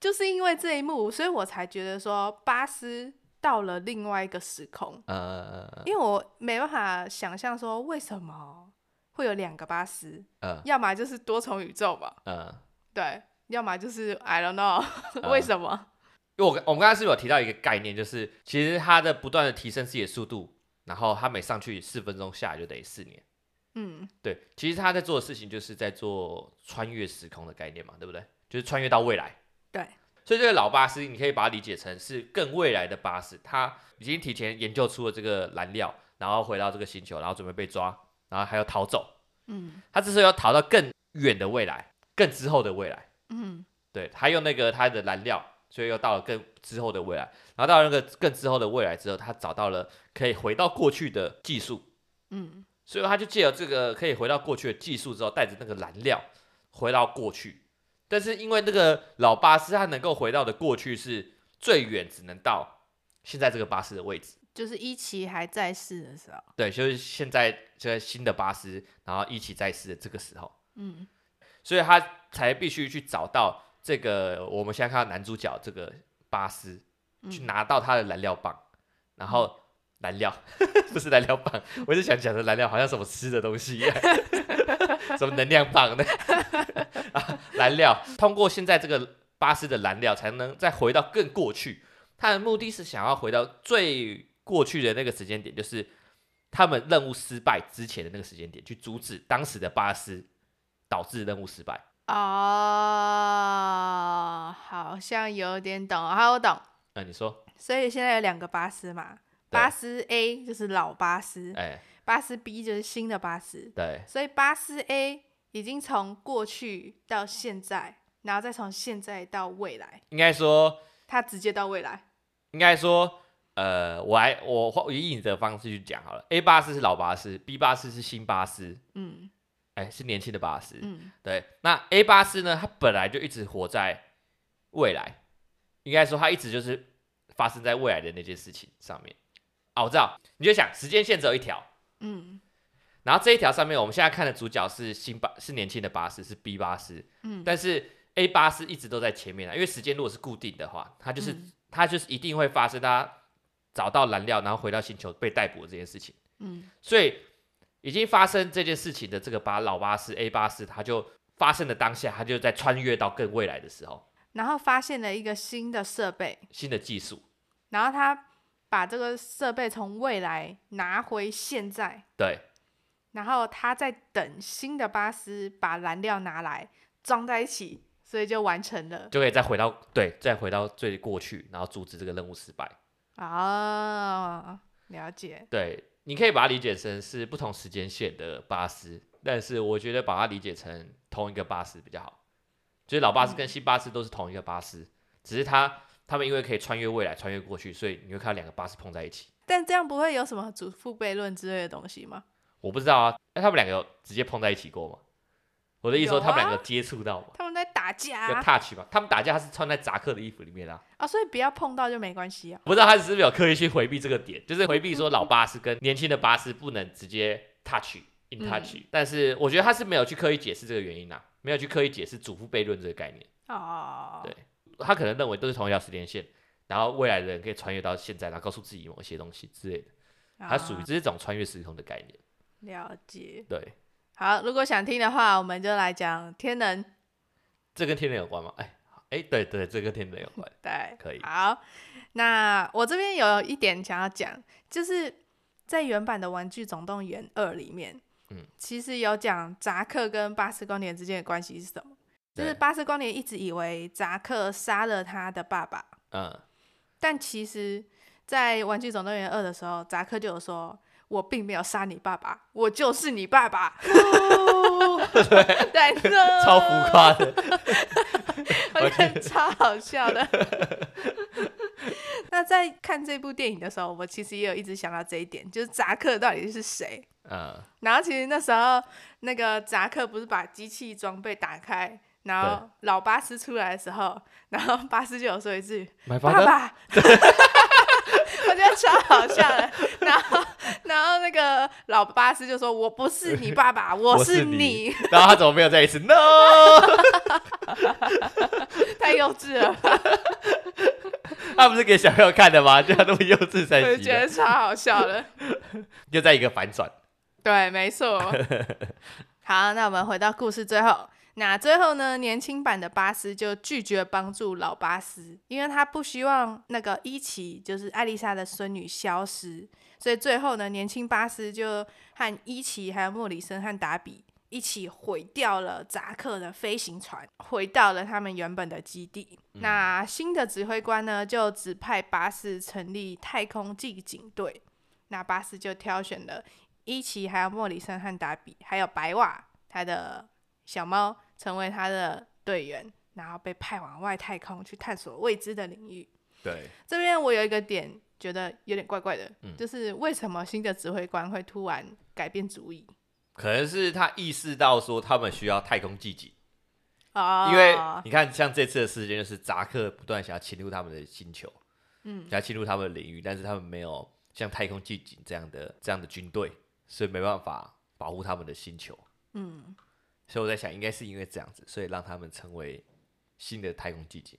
Speaker 1: 就是因为这一幕，所以我才觉得说巴斯到了另外一个时空。嗯，因为我没办法想象说为什么会有两个巴斯。嗯，要么就是多重宇宙吧。嗯，对，要么就是 I don't know、嗯、<laughs> 为什么？
Speaker 2: 因为我我们刚才是不是有提到一个概念，就是其实他的不断的提升自己的速度，然后他每上去四分钟下来就等于四年。嗯，对，其实他在做的事情就是在做穿越时空的概念嘛，对不对？就是穿越到未来。
Speaker 1: 对，
Speaker 2: 所以这个老巴斯，你可以把它理解成是更未来的巴士，他已经提前研究出了这个燃料，然后回到这个星球，然后准备被抓，然后还要逃走。嗯，他这时候要逃到更远的未来，更之后的未来。
Speaker 1: 嗯，
Speaker 2: 对，他用那个他的燃料，所以又到了更之后的未来。然后到了那个更之后的未来之后，他找到了可以回到过去的技术。
Speaker 1: 嗯，
Speaker 2: 所以他就借由这个可以回到过去的技术之后，带着那个燃料回到过去。但是因为那个老巴斯他能够回到的过去是最远，只能到现在这个巴士的位置，
Speaker 1: 就是一奇还在世的时候。
Speaker 2: 对，就是现在这个新的巴斯，然后一奇在世的这个时候。
Speaker 1: 嗯，
Speaker 2: 所以他才必须去找到这个我们现在看到男主角这个巴斯，
Speaker 1: 嗯、
Speaker 2: 去拿到他的燃料棒，然后燃料 <laughs> 不是燃料棒，我是想讲的燃料好像什么吃的东西一样，<laughs> 什么能量棒的。<laughs> 啊，燃料通过现在这个巴斯的燃料，才能再回到更过去。他的目的是想要回到最过去的那个时间点，就是他们任务失败之前的那个时间点，去阻止当时的巴斯，导致任务失败。
Speaker 1: 哦，好像有点懂。好，我懂。
Speaker 2: 那、啊、你说？
Speaker 1: 所以现在有两个巴斯嘛？巴斯 A 就是老巴斯，
Speaker 2: 哎，
Speaker 1: 巴斯 B 就是新的巴斯。
Speaker 2: 对，
Speaker 1: 所以巴斯 A。已经从过去到现在，然后再从现在到未来。
Speaker 2: 应该说，
Speaker 1: 它直接到未来。
Speaker 2: 应该说，呃，我来，我我以你的方式去讲好了。A 巴斯是老巴斯，B 巴斯是新巴斯。
Speaker 1: 嗯，
Speaker 2: 哎，是年轻的巴斯。
Speaker 1: 嗯，
Speaker 2: 对。那 A 巴斯呢？它本来就一直活在未来，应该说它一直就是发生在未来的那件事情上面。啊，我知道，你就想时间线只有一条。嗯。然后这一条上面，我们现在看的主角是新巴，是年轻的巴斯，是 B 巴斯。嗯，但是 A 巴斯一直都在前面啊，因为时间如果是固定的话，它就是、嗯、它就是一定会发生它找到燃料，然后回到星球被逮捕的这件事情。嗯，所以已经发生这件事情的这个巴老巴斯 A 巴斯，他就发生的当下，他就在穿越到更未来的时候，
Speaker 1: 然后发现了一个新的设备、
Speaker 2: 新的技术，
Speaker 1: 然后他把这个设备从未来拿回现在。
Speaker 2: 对。
Speaker 1: 然后他在等新的巴斯把燃料拿来装在一起，所以就完成了，
Speaker 2: 就可以再回到对，再回到最过去，然后阻止这个任务失败。
Speaker 1: 哦，了解。
Speaker 2: 对，你可以把它理解成是不同时间线的巴斯，但是我觉得把它理解成同一个巴斯比较好。就是老巴斯跟新巴斯都是同一个巴斯，嗯、只是他他们因为可以穿越未来、穿越过去，所以你会看到两个巴士碰在一起。
Speaker 1: 但这样不会有什么祖父悖论之类的东西吗？
Speaker 2: 我不知道啊，那他们两个有直接碰在一起过吗？我的意思说，他们两个接触到吗？
Speaker 1: 他们在打架，有
Speaker 2: touch 吗？他们打架，他是穿在扎克的衣服里面啊。
Speaker 1: 啊，所以不要碰到就没关系啊。
Speaker 2: 不知道他是不是有刻意去回避这个点，就是回避说老巴士跟年轻的巴士不能直接 touch in touch。嗯。但是我觉得他是没有去刻意解释这个原因啊，没有去刻意解释祖父悖论这个概念。哦。对，他可能认为都是同一条时间线，然后未来的人可以穿越到现在，然后告诉自己某一些东西之类的。它属于这种穿越时空的概念。
Speaker 1: 了解，
Speaker 2: 对，
Speaker 1: 好，如果想听的话，我们就来讲天能。
Speaker 2: 这跟天能有关吗？哎，哎，对对，这跟天能有关，<laughs>
Speaker 1: 对，
Speaker 2: 可以。
Speaker 1: 好，那我这边有一点想要讲，就是在原版的《玩具总动员二》里面，嗯，其实有讲扎克跟巴斯光年之间的关系是什么？就是巴斯光年一直以为扎克杀了他的爸爸，嗯，但其实，在《玩具总动员二》的时候，扎克就有说。我并没有杀你爸爸，我就是你爸爸。哦、<laughs> 对，<laughs> 对
Speaker 2: 超浮夸的，<laughs>
Speaker 1: 我觉得超好笑的。那在看这部电影的时候，我其实也有一直想到这一点，就是扎克到底是谁？嗯。然后其实那时候那个扎克不是把机器装备打开，然后老巴斯出来的时候，然后巴斯就有说一句：“爸爸。<laughs> <laughs> ”我觉得超好笑的，然后，然后那个老巴斯就说：“我不是你爸爸，<laughs> 我是你。
Speaker 2: 是你”然后他怎么没有再一次？No，
Speaker 1: 太幼稚了。
Speaker 2: 他不是给小朋友看的吗？就他那么幼稚才，
Speaker 1: 我觉得超好笑的。
Speaker 2: 又在一个反转。
Speaker 1: 对，没错。好，那我们回到故事最后。那最后呢，年轻版的巴斯就拒绝帮助老巴斯，因为他不希望那个伊奇，就是艾丽莎的孙女消失。所以最后呢，年轻巴斯就和伊奇、还有莫里森和达比一起毁掉了扎克的飞行船，回到了他们原本的基地。嗯、那新的指挥官呢，就指派巴斯成立太空骑警队。那巴斯就挑选了伊奇、还有莫里森和达比，还有白袜他的小猫。成为他的队员，然后被派往外太空去探索未知的领域。
Speaker 2: 对，
Speaker 1: 这边我有一个点觉得有点怪怪的，
Speaker 2: 嗯、就是
Speaker 1: 为什么新的指挥官会突然改变主意？
Speaker 2: 可能是他意识到说他们需要太空寂静。
Speaker 1: 哦，
Speaker 2: 因为你看，像这次的事件，就是扎克不断想要侵入他们的星球，
Speaker 1: 嗯，
Speaker 2: 想要侵入他们的领域，但是他们没有像太空寂静这样的这样的军队，所以没办法保护他们的星球，
Speaker 1: 嗯，
Speaker 2: 所以我在想，应该是因为这样子，所以让他们成为新的太空寂静，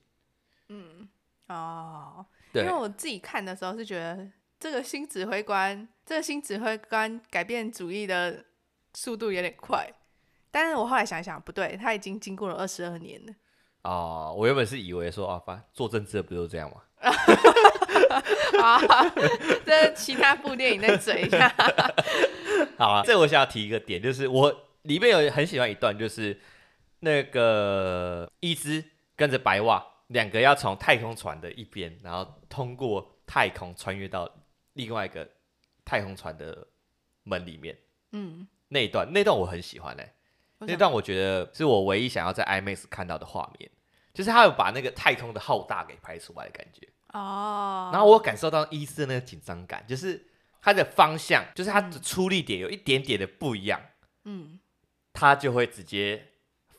Speaker 1: 嗯，哦，
Speaker 2: 对，
Speaker 1: 因为我自己看的时候是觉得这个新指挥官，这个新指挥官改变主意的速度有点快。但是我后来想想，不对，他已经经过了二十二年了。
Speaker 2: 哦，我原本是以为说啊，反正做政治的不就这样吗？<laughs>
Speaker 1: 啊，这其他部电影再嘴一下。<laughs>
Speaker 2: 好啊，这我想要提一个点，就是我里面有很喜欢一段，就是那个伊兹跟着白袜两个要从太空船的一边，然后通过太空穿越到另外一个太空船的门里面。
Speaker 1: 嗯，
Speaker 2: 那一段那段我很喜欢嘞、欸。那段我觉得是我唯一想要在 IMAX 看到的画面，就是他有把那个太空的浩大给拍出来的感觉
Speaker 1: 哦。
Speaker 2: 然后我感受到伊斯的那个紧张感，就是他的方向，就是他的出力点有一点点的不一样，
Speaker 1: 嗯，
Speaker 2: 他就会直接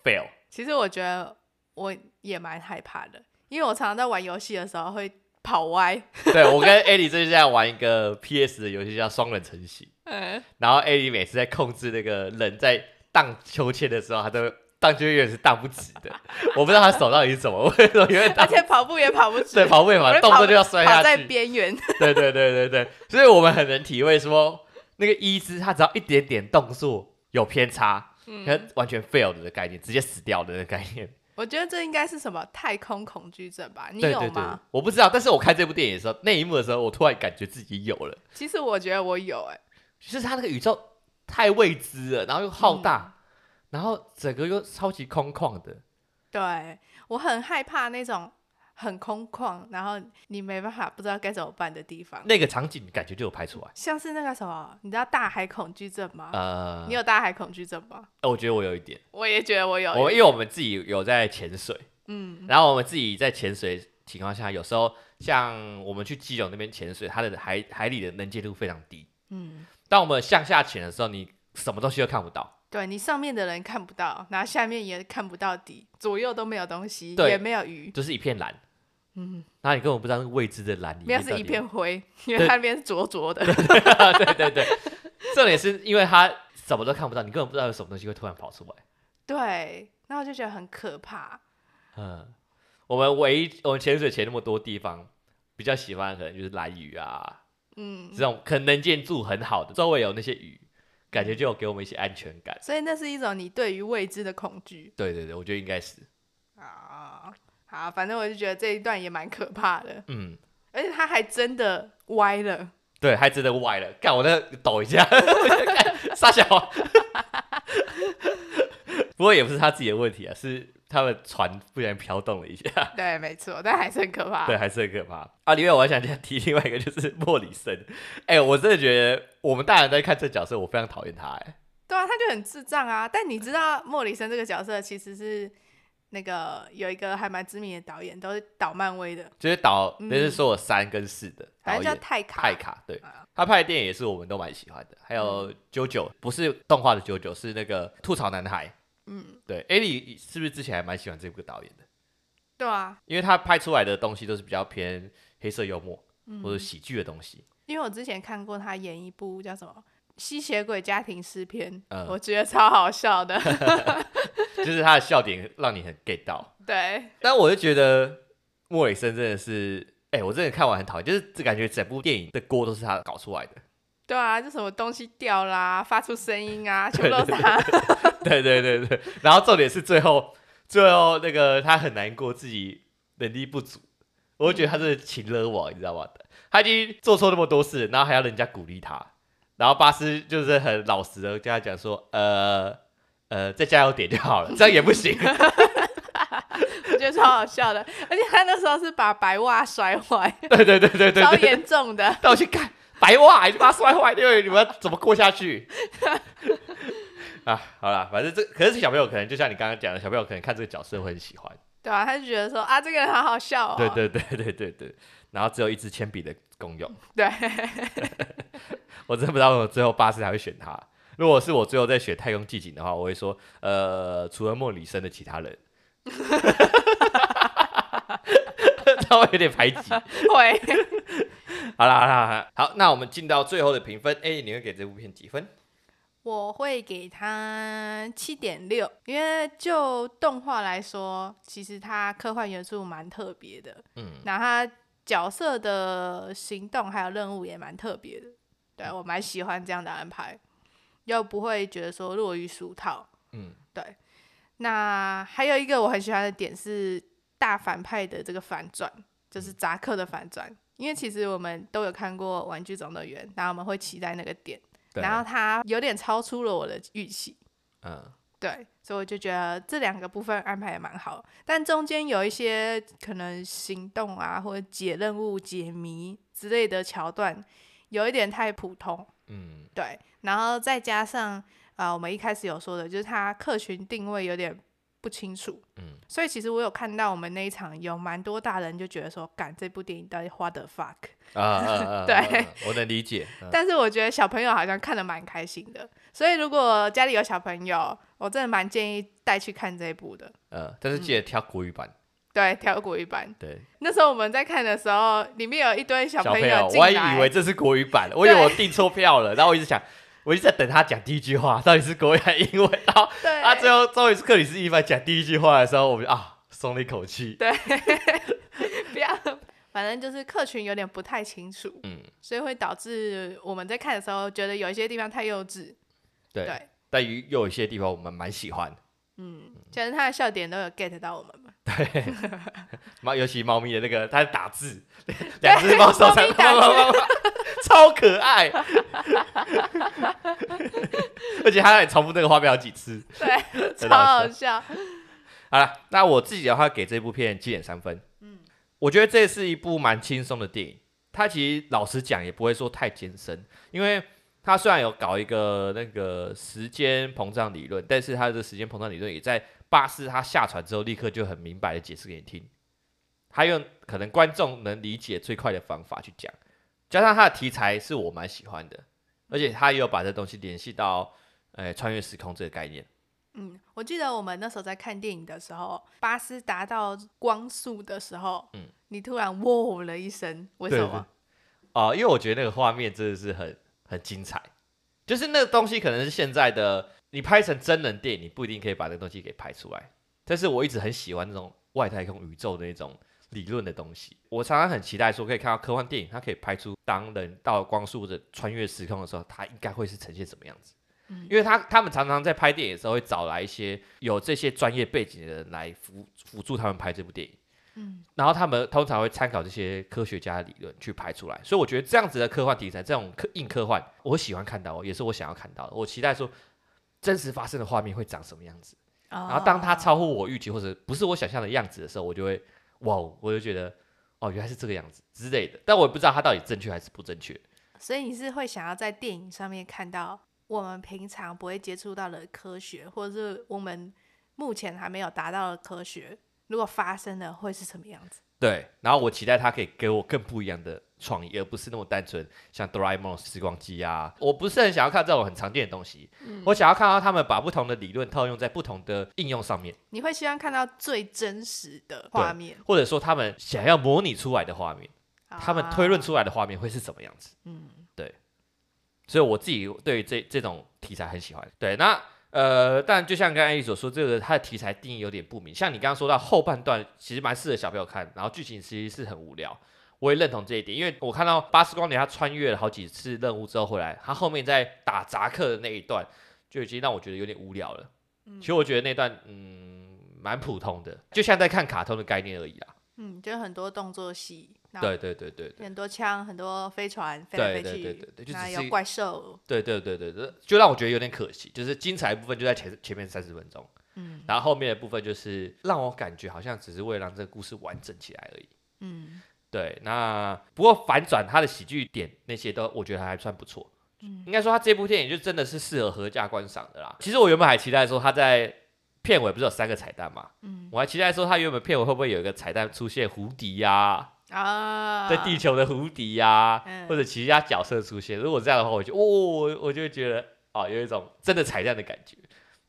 Speaker 2: fail。
Speaker 1: 其实我觉得我也蛮害怕的，因为我常常在玩游戏的时候会跑歪。对，
Speaker 2: 我跟艾莉最近在玩一个 PS 的游戏叫双人成行，
Speaker 1: 嗯，
Speaker 2: 然后艾莉每次在控制那个人在。荡秋千的时候，她都荡秋千也是荡不直的。<laughs> 我不知道他手到底是怎么，为什么因为
Speaker 1: 而且跑步也跑不直，
Speaker 2: 对，跑步也跑，动作就要摔下去，
Speaker 1: 在边缘。
Speaker 2: 对对对对对，所以我们很能体会说，那个医师他只要一点点动作有偏差，他、嗯、完全 failed 的概念，直接死掉的那个概念。
Speaker 1: 我觉得这应该是什么太空恐惧症吧？你有吗？
Speaker 2: 对对对，我不知道，但是我看这部电影的时候，那一幕的时候，我突然感觉自己有了。
Speaker 1: 其实我觉得我有、欸，哎，
Speaker 2: 就是他那个宇宙。太未知了，然后又浩大，嗯、然后整个又超级空旷的。
Speaker 1: 对，我很害怕那种很空旷，然后你没办法不知道该怎么办的地方。
Speaker 2: 那个场景感觉就有拍出来，
Speaker 1: 像是那个什么，你知道大海恐惧症吗？
Speaker 2: 呃，
Speaker 1: 你有大海恐惧症吗？
Speaker 2: 我觉得我有一点，
Speaker 1: 我也觉得我有。
Speaker 2: 我因为我们自己有在潜水，
Speaker 1: 嗯，
Speaker 2: 然后我们自己在潜水情况下，有时候像我们去基隆那边潜水，它的海海里的能见度非常低，
Speaker 1: 嗯。当
Speaker 2: 我们向下潜的时候，你什么东西都看不到。
Speaker 1: 对，你上面的人看不到，然后下面也看不到底，左右都没有东西，
Speaker 2: 对
Speaker 1: 也没有鱼，
Speaker 2: 就是一片蓝。
Speaker 1: 嗯，
Speaker 2: 然后你根本不知道那个未知的蓝里面。
Speaker 1: 那是一片灰，因为它那边是浊浊的。
Speaker 2: 对 <laughs> 对对，重点是因为它什么都看不到，你根本不知道有什么东西会突然跑出来。
Speaker 1: 对，那我就觉得很可怕。
Speaker 2: 嗯，我们唯一我们潜水潜那么多地方，比较喜欢可能就是蓝鱼啊。
Speaker 1: 嗯，
Speaker 2: 这种可能建筑很好的，周围有那些鱼，感觉就有给我们一些安全感。
Speaker 1: 所以那是一种你对于未知的恐惧。
Speaker 2: 对对对，我觉得应该是。
Speaker 1: 啊，好，反正我就觉得这一段也蛮可怕的。
Speaker 2: 嗯，
Speaker 1: 而且他还真的歪了。对，
Speaker 2: 还真的歪了。干，我那抖一下，<laughs> 傻小。不过也不是他自己的问题啊，是。他们船不然飘动了一下，
Speaker 1: 对，没错，但还是很可怕。
Speaker 2: 对，还是很可怕啊！另外，我还想提另外一个，就是莫里森。哎、欸，我真的觉得我们大人在看这个角色，我非常讨厌他。哎，对
Speaker 1: 啊，他就很智障啊！但你知道莫里森这个角色其实是那个有一个还蛮知名的导演，都是导漫威的，
Speaker 2: 就是导那、嗯、是说我三跟四的导演，
Speaker 1: 叫泰卡。
Speaker 2: 泰卡，对，啊、他拍的电影也是我们都蛮喜欢的。还有《九九》，不是动画的《九九》，是那个吐槽男孩。嗯，对，艾莉是不是之前还蛮喜欢这部导演的？
Speaker 1: 对啊，
Speaker 2: 因为他拍出来的东西都是比较偏黑色幽默、
Speaker 1: 嗯、
Speaker 2: 或者喜剧的东西。
Speaker 1: 因为我之前看过他演一部叫什么《吸血鬼家庭诗篇》，
Speaker 2: 嗯，
Speaker 1: 我觉得超好笑的 <laughs> <laughs>
Speaker 2: 就是他的笑点让你很 get 到。
Speaker 1: 对，
Speaker 2: 但我就觉得莫里森真的是，哎、欸，我真的看完很讨厌，就是这感觉整部电影的锅都是他搞出来的。
Speaker 1: 对啊，就什么东西掉啦，发出声音啊，全都是他。
Speaker 2: 对对对对，然后重点是最后，最后那个他很难过，自己能力不足，我就觉得他是情勒我，你知道吗？他已经做错那么多事，然后还要人家鼓励他，然后巴斯就是很老实的跟他讲说，呃呃，再加油点就好了，这样也不行。
Speaker 1: 我觉得超好笑的，而且他那时候是把白袜摔坏，<laughs>
Speaker 2: 对对对对对，
Speaker 1: 超严重的，
Speaker 2: 带我去看。白袜，你把它摔坏，因为你们要怎么过下去？<laughs> 啊，好了，反正这可是小朋友可能就像你刚刚讲的，小朋友可能看这个角色会很喜欢。
Speaker 1: 对啊，他就觉得说啊，这个人好好笑哦。
Speaker 2: 对对对对对对，然后只有一支铅笔的功用。<laughs>
Speaker 1: 对，<laughs>
Speaker 2: 我真不知道我最后巴斯还会选他。如果是我最后在选太空寂景的话，我会说，呃，除了莫里森的其他人，<laughs> 稍微有点排挤。
Speaker 1: 会。
Speaker 2: 好啦好啦好啦，好，那我们进到最后的评分。哎，你会给这部片几分？
Speaker 1: 我会给他七点六，因为就动画来说，其实它科幻元素蛮特别的。嗯，那他角色的行动还有任务也蛮特别的。对，我蛮喜欢这样的安排，又不会觉得说落于俗套。嗯，对。那还有一个我很喜欢的点是大反派的这个反转，就是扎克的反转。因为其实我们都有看过《玩具总动员》，然后我们会期待那个点。然后他有点超出了我的预期，嗯，对，所以我就觉得这两个部分安排也蛮好，但中间有一些可能行动啊，或者解任务、解谜之类的桥段，有一点太普通，嗯，对，然后再加上啊、呃，我们一开始有说的，就是它客群定位有点。不清楚，嗯，所以其实我有看到我们那一场有蛮多大人就觉得说，干这部电影到底 what the fuck 啊，啊，啊 <laughs> 对。啊，
Speaker 2: 我能理解，
Speaker 1: 啊、但是我觉得小朋友好像看的蛮开心的，所以如果家里有小朋友，我真的蛮建议带去看这一部的，
Speaker 2: 嗯，但是记得挑国语版，
Speaker 1: 嗯、对，挑国语版，
Speaker 2: 对，
Speaker 1: 那时候我们在看的时候，里面有一堆小朋友，
Speaker 2: 小朋友我还以为这是国语版，我以为我订错票了，<laughs> 然后我一直想。我一直在等他讲第一句话，到底是国语还是英文？然后他、啊、最后终于是克里斯·伊凡讲第一句话的时候，我们就啊松了一口气。
Speaker 1: 对，<laughs> 不要，反正就是客群有点不太清楚，嗯，所以会导致我们在看的时候觉得有一些地方太幼稚。
Speaker 2: 对，对但于又有一些地方我们蛮喜欢。
Speaker 1: 嗯，其实他的笑点都有 get 到我们嘛。
Speaker 2: 对，猫 <laughs> 尤其猫咪的那个，它打字，两只猫手上，<laughs> 超可爱。<laughs> 而且他还重复那个画面好几次，
Speaker 1: 对，超好笑。
Speaker 2: 好了，那我自己的话给这部片七点三分。嗯，我觉得这是一部蛮轻松的电影。它其实老实讲也不会说太艰深，因为它虽然有搞一个那个时间膨胀理论，但是他的时间膨胀理论也在巴斯他下船之后立刻就很明白的解释给你听。他用可能观众能理解最快的方法去讲，加上他的题材是我蛮喜欢的。而且他也有把这东西联系到，呃，穿越时空这个概念。
Speaker 1: 嗯，我记得我们那时候在看电影的时候，巴斯达到光速的时候，嗯，你突然喔了一声，为什么？
Speaker 2: 哦、呃，因为我觉得那个画面真的是很很精彩。就是那个东西可能是现在的，你拍成真人电影，你不一定可以把那个东西给拍出来。但是我一直很喜欢那种外太空宇宙的那种。理论的东西，我常常很期待说可以看到科幻电影，它可以拍出当人到光速的穿越时空的时候，它应该会是呈现什么样子。嗯，因为他他们常常在拍电影的时候会找来一些有这些专业背景的人来辅辅助他们拍这部电影。嗯，然后他们通常会参考这些科学家的理论去排出来。所以我觉得这样子的科幻题材，这种科硬科幻，我喜欢看到，也是我想要看到的。我期待说真实发生的画面会长什么样子。哦，然后当它超乎我预期或者不是我想象的样子的时候，我就会。哇，我就觉得，哦，原来是这个样子之类的，但我也不知道它到底正确还是不正确。
Speaker 1: 所以你是会想要在电影上面看到我们平常不会接触到的科学，或者是我们目前还没有达到的科学，如果发生了会是什么样子？
Speaker 2: 对，然后我期待他可以给我更不一样的创意，而不是那么单纯像哆啦 A 梦时光机啊。我不是很想要看这种很常见的东西，嗯、我想要看到他们把不同的理论套用在不同的应用上面。
Speaker 1: 你会希望看到最真实的画面，
Speaker 2: 或者说他们想要模拟出来的画面，啊、他们推论出来的画面会是什么样子？嗯，对。所以我自己对于这这种题材很喜欢。对，那。呃，但就像刚才艾莉所说，这个它的题材定义有点不明。像你刚刚说到后半段，其实蛮适合小朋友看，然后剧情其实是很无聊。我也认同这一点，因为我看到巴斯光年他穿越了好几次任务之后回来，他后面在打杂克的那一段，就已经让我觉得有点无聊了。其实我觉得那段嗯蛮普通的，就像在看卡通的概念而已啦。
Speaker 1: 嗯，就很多动作戏。
Speaker 2: 对对对对，
Speaker 1: 很多枪，很多飞船飞来飞去，对对对对，就只有怪兽。
Speaker 2: 对对对对对，就让我觉得有点可惜，就是精彩的部分就在前前面三十分钟，嗯，然后后面的部分就是让我感觉好像只是为了让这个故事完整起来而已，嗯，对。那不过反转它的喜剧点那些都我觉得还算不错，嗯，应该说它这部电影就真的是适合合家观赏的啦。其实我原本还期待说他在片尾不是有三个彩蛋嘛，嗯，我还期待说他原本片尾会不会有一个彩蛋出现胡迪呀，啊，在地球的胡迪呀，或者其他角色出现。如果这样的话，我就哦，我我就会觉得哦，有一种真的彩蛋的感觉。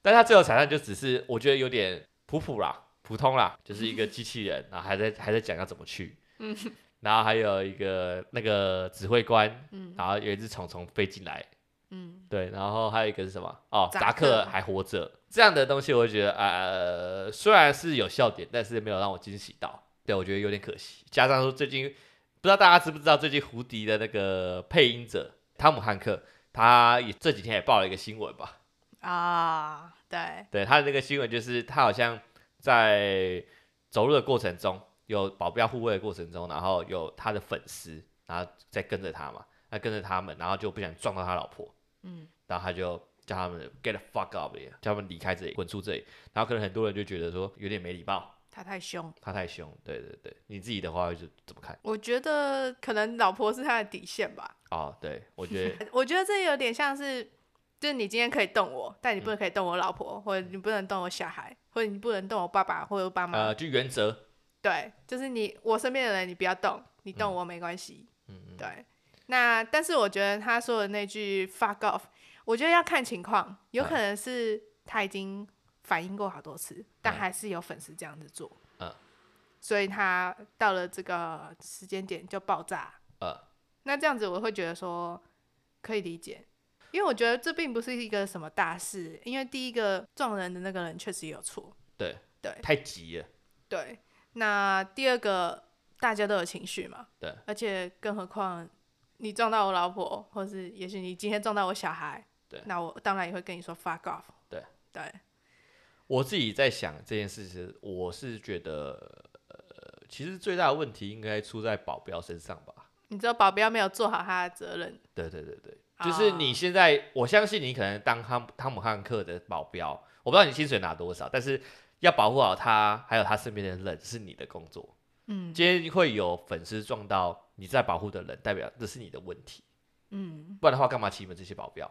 Speaker 2: 但他最后彩蛋就只是我觉得有点普普啦，普通啦，就是一个机器人，<laughs> 然后还在还在讲要怎么去，嗯。然后还有一个那个指挥官，嗯，然后有一只虫虫飞进来，嗯，对，然后还有一个是什么？哦，扎克还活着，这样的东西我会觉得，呃，虽然是有笑点，但是没有让我惊喜到，对，我觉得有点可惜。加上说最近不知道大家知不知道，最近胡迪的那个配音者汤姆汉克，他也这几天也报了一个新闻吧？
Speaker 1: 啊，对，
Speaker 2: 对，他的那个新闻就是他好像在走路的过程中。有保镖护卫的过程中，然后有他的粉丝，然后在跟着他嘛，他跟着他们，然后就不想撞到他老婆，嗯，然后他就叫他们 get the fuck here，叫他们离开这里，滚出这里。然后可能很多人就觉得说有点没礼貌，
Speaker 1: 他太凶，
Speaker 2: 他太凶，对对对，你自己的话就怎么看？
Speaker 1: 我觉得可能老婆是他的底线吧。
Speaker 2: 哦，对，我觉得，<laughs>
Speaker 1: 我觉得这有点像是，就是你今天可以动我，但你不能可以动我老婆，嗯、或者你不能动我小孩，或者你不能动我爸爸或者我爸妈。
Speaker 2: 呃，就原则。
Speaker 1: 对，就是你我身边的人，你不要动，你动我没关系。嗯，对。那但是我觉得他说的那句 “fuck off”，我觉得要看情况，有可能是他已经反映过好多次，嗯、但还是有粉丝这样子做。嗯。所以他到了这个时间点就爆炸。嗯。那这样子我会觉得说可以理解，因为我觉得这并不是一个什么大事，因为第一个撞人的那个人确实有错。
Speaker 2: 对
Speaker 1: 对。
Speaker 2: 太急了。
Speaker 1: 对。那第二个，大家都有情绪嘛，
Speaker 2: 对，
Speaker 1: 而且更何况你撞到我老婆，或是也许你今天撞到我小孩，
Speaker 2: 对，
Speaker 1: 那我当然也会跟你说 fuck off，
Speaker 2: 对
Speaker 1: 对。
Speaker 2: 我自己在想这件事情，我是觉得，呃，其实最大的问题应该出在保镖身上吧？
Speaker 1: 你知道保镖没有做好他的责任？
Speaker 2: 对对对对，就是你现在，oh. 我相信你可能当汤汤姆汉克的保镖，我不知道你薪水拿多少，但是。要保护好他，还有他身边的人是你的工作。嗯，今天会有粉丝撞到你在保护的人，代表这是你的问题。嗯，不然的话，干嘛请你们这些保镖？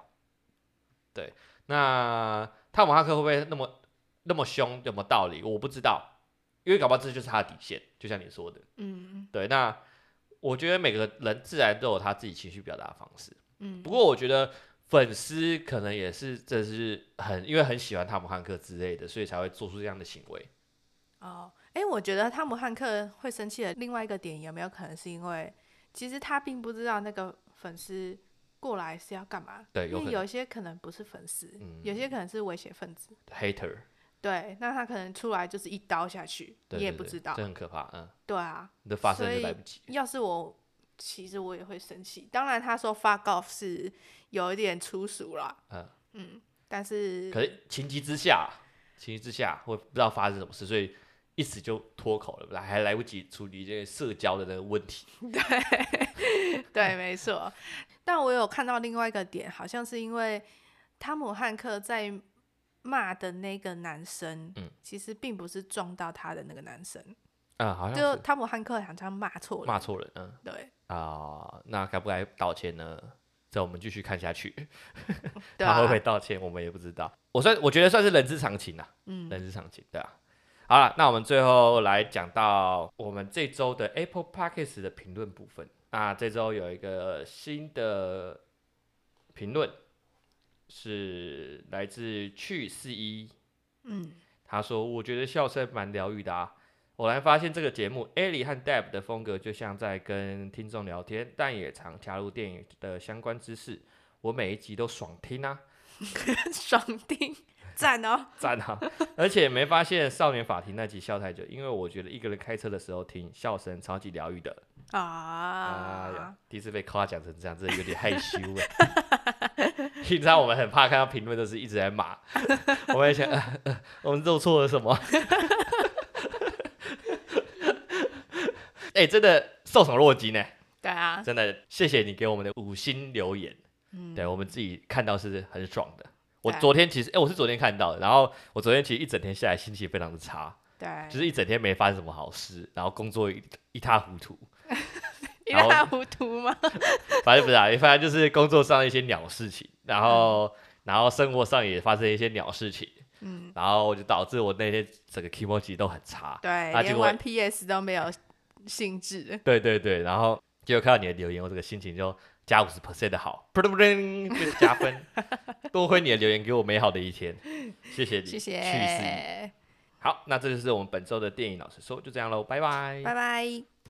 Speaker 2: 对，那汤姆哈克会不会那么那么凶？有没有道理？我不知道，因为搞不好这就是他的底线，就像你说的。嗯，对。那我觉得每个人自然都有他自己情绪表达的方式。嗯，不过我觉得。粉丝可能也是，这是很因为很喜欢汤姆汉克之类的，所以才会做出这样的行为。
Speaker 1: 哦，哎，我觉得汤姆汉克会生气的另外一个点，有没有可能是因为其实他并不知道那个粉丝过来是要干嘛？
Speaker 2: 对，
Speaker 1: 因为有些可能不是粉丝，嗯、有些可能是威胁分子
Speaker 2: ，hater。
Speaker 1: 对，那他可能出来就是一刀下去，对对对，你也不知道，
Speaker 2: 这很可怕。嗯，
Speaker 1: 对啊，
Speaker 2: 你的发生就来不及。
Speaker 1: 要是我。其实我也会生气，当然他说 fuck off 是有一点粗俗了，嗯嗯，但是
Speaker 2: 可是情急之下，情急之下，我不知道发生什么事，所以一时就脱口了，还来不及处理这个社交的那个问题。<laughs>
Speaker 1: 对 <laughs> 对，没错。但我有看到另外一个点，好像是因为汤姆汉克在骂的那个男生，嗯，其实并不是撞到他的那个男生。
Speaker 2: 啊，好像
Speaker 1: 就汤姆汉克好像骂错了，
Speaker 2: 骂错人，嗯，
Speaker 1: 对
Speaker 2: 啊，那该不该道歉呢？这我们继续看下去，<laughs> 他会不会道歉，我们也不知道。我算我觉得算是人之常情啊，嗯，人之常情，对啊。好了，那我们最后来讲到我们这周的 Apple Podcast 的评论部分。那这周有一个新的评论，是来自去四一，嗯，他说我觉得笑声蛮疗愈的啊。我来发现这个节目，Ali 和 Deb 的风格就像在跟听众聊天，但也常加入电影的相关知识。我每一集都爽听啊，<laughs>
Speaker 1: 爽听，赞哦，<laughs>
Speaker 2: 赞啊！而且没发现少年法庭那集笑太久，因为我觉得一个人开车的时候听笑声超级疗愈的啊！第一次被夸奖成这样，真的有点害羞哎。平常我们很怕看到评论都是一直在骂，<laughs> 我们想、呃呃，我们做错了什么？<laughs> 哎、欸，真的受宠若惊呢。
Speaker 1: 对啊，
Speaker 2: 真的谢谢你给我们的五星留言。嗯，对我们自己看到是很爽的。我昨天其实，哎、欸，我是昨天看到的。然后我昨天其实一整天下来心情非常的差。对，就是一整天没发生什么好事，然后工作一,一塌糊涂。<laughs>
Speaker 1: 一塌糊涂吗？<laughs>
Speaker 2: 反正不是啊，反正就是工作上一些鸟事情，然后、嗯、然后生活上也发生一些鸟事情，嗯，然后就导致我那天整个 kimochi 都很差，
Speaker 1: 对，连玩 PS 都没有兴致。
Speaker 2: 对对对，然后结果看到你的留言，我这个心情就加五十 percent 的好，噗噗噗，就是加分。<laughs> 多亏你的留言，给我美好的一天，谢谢你，
Speaker 1: 谢谢。
Speaker 2: 好，那这就是我们本周的电影老师说，就这样喽，拜拜，
Speaker 1: 拜拜。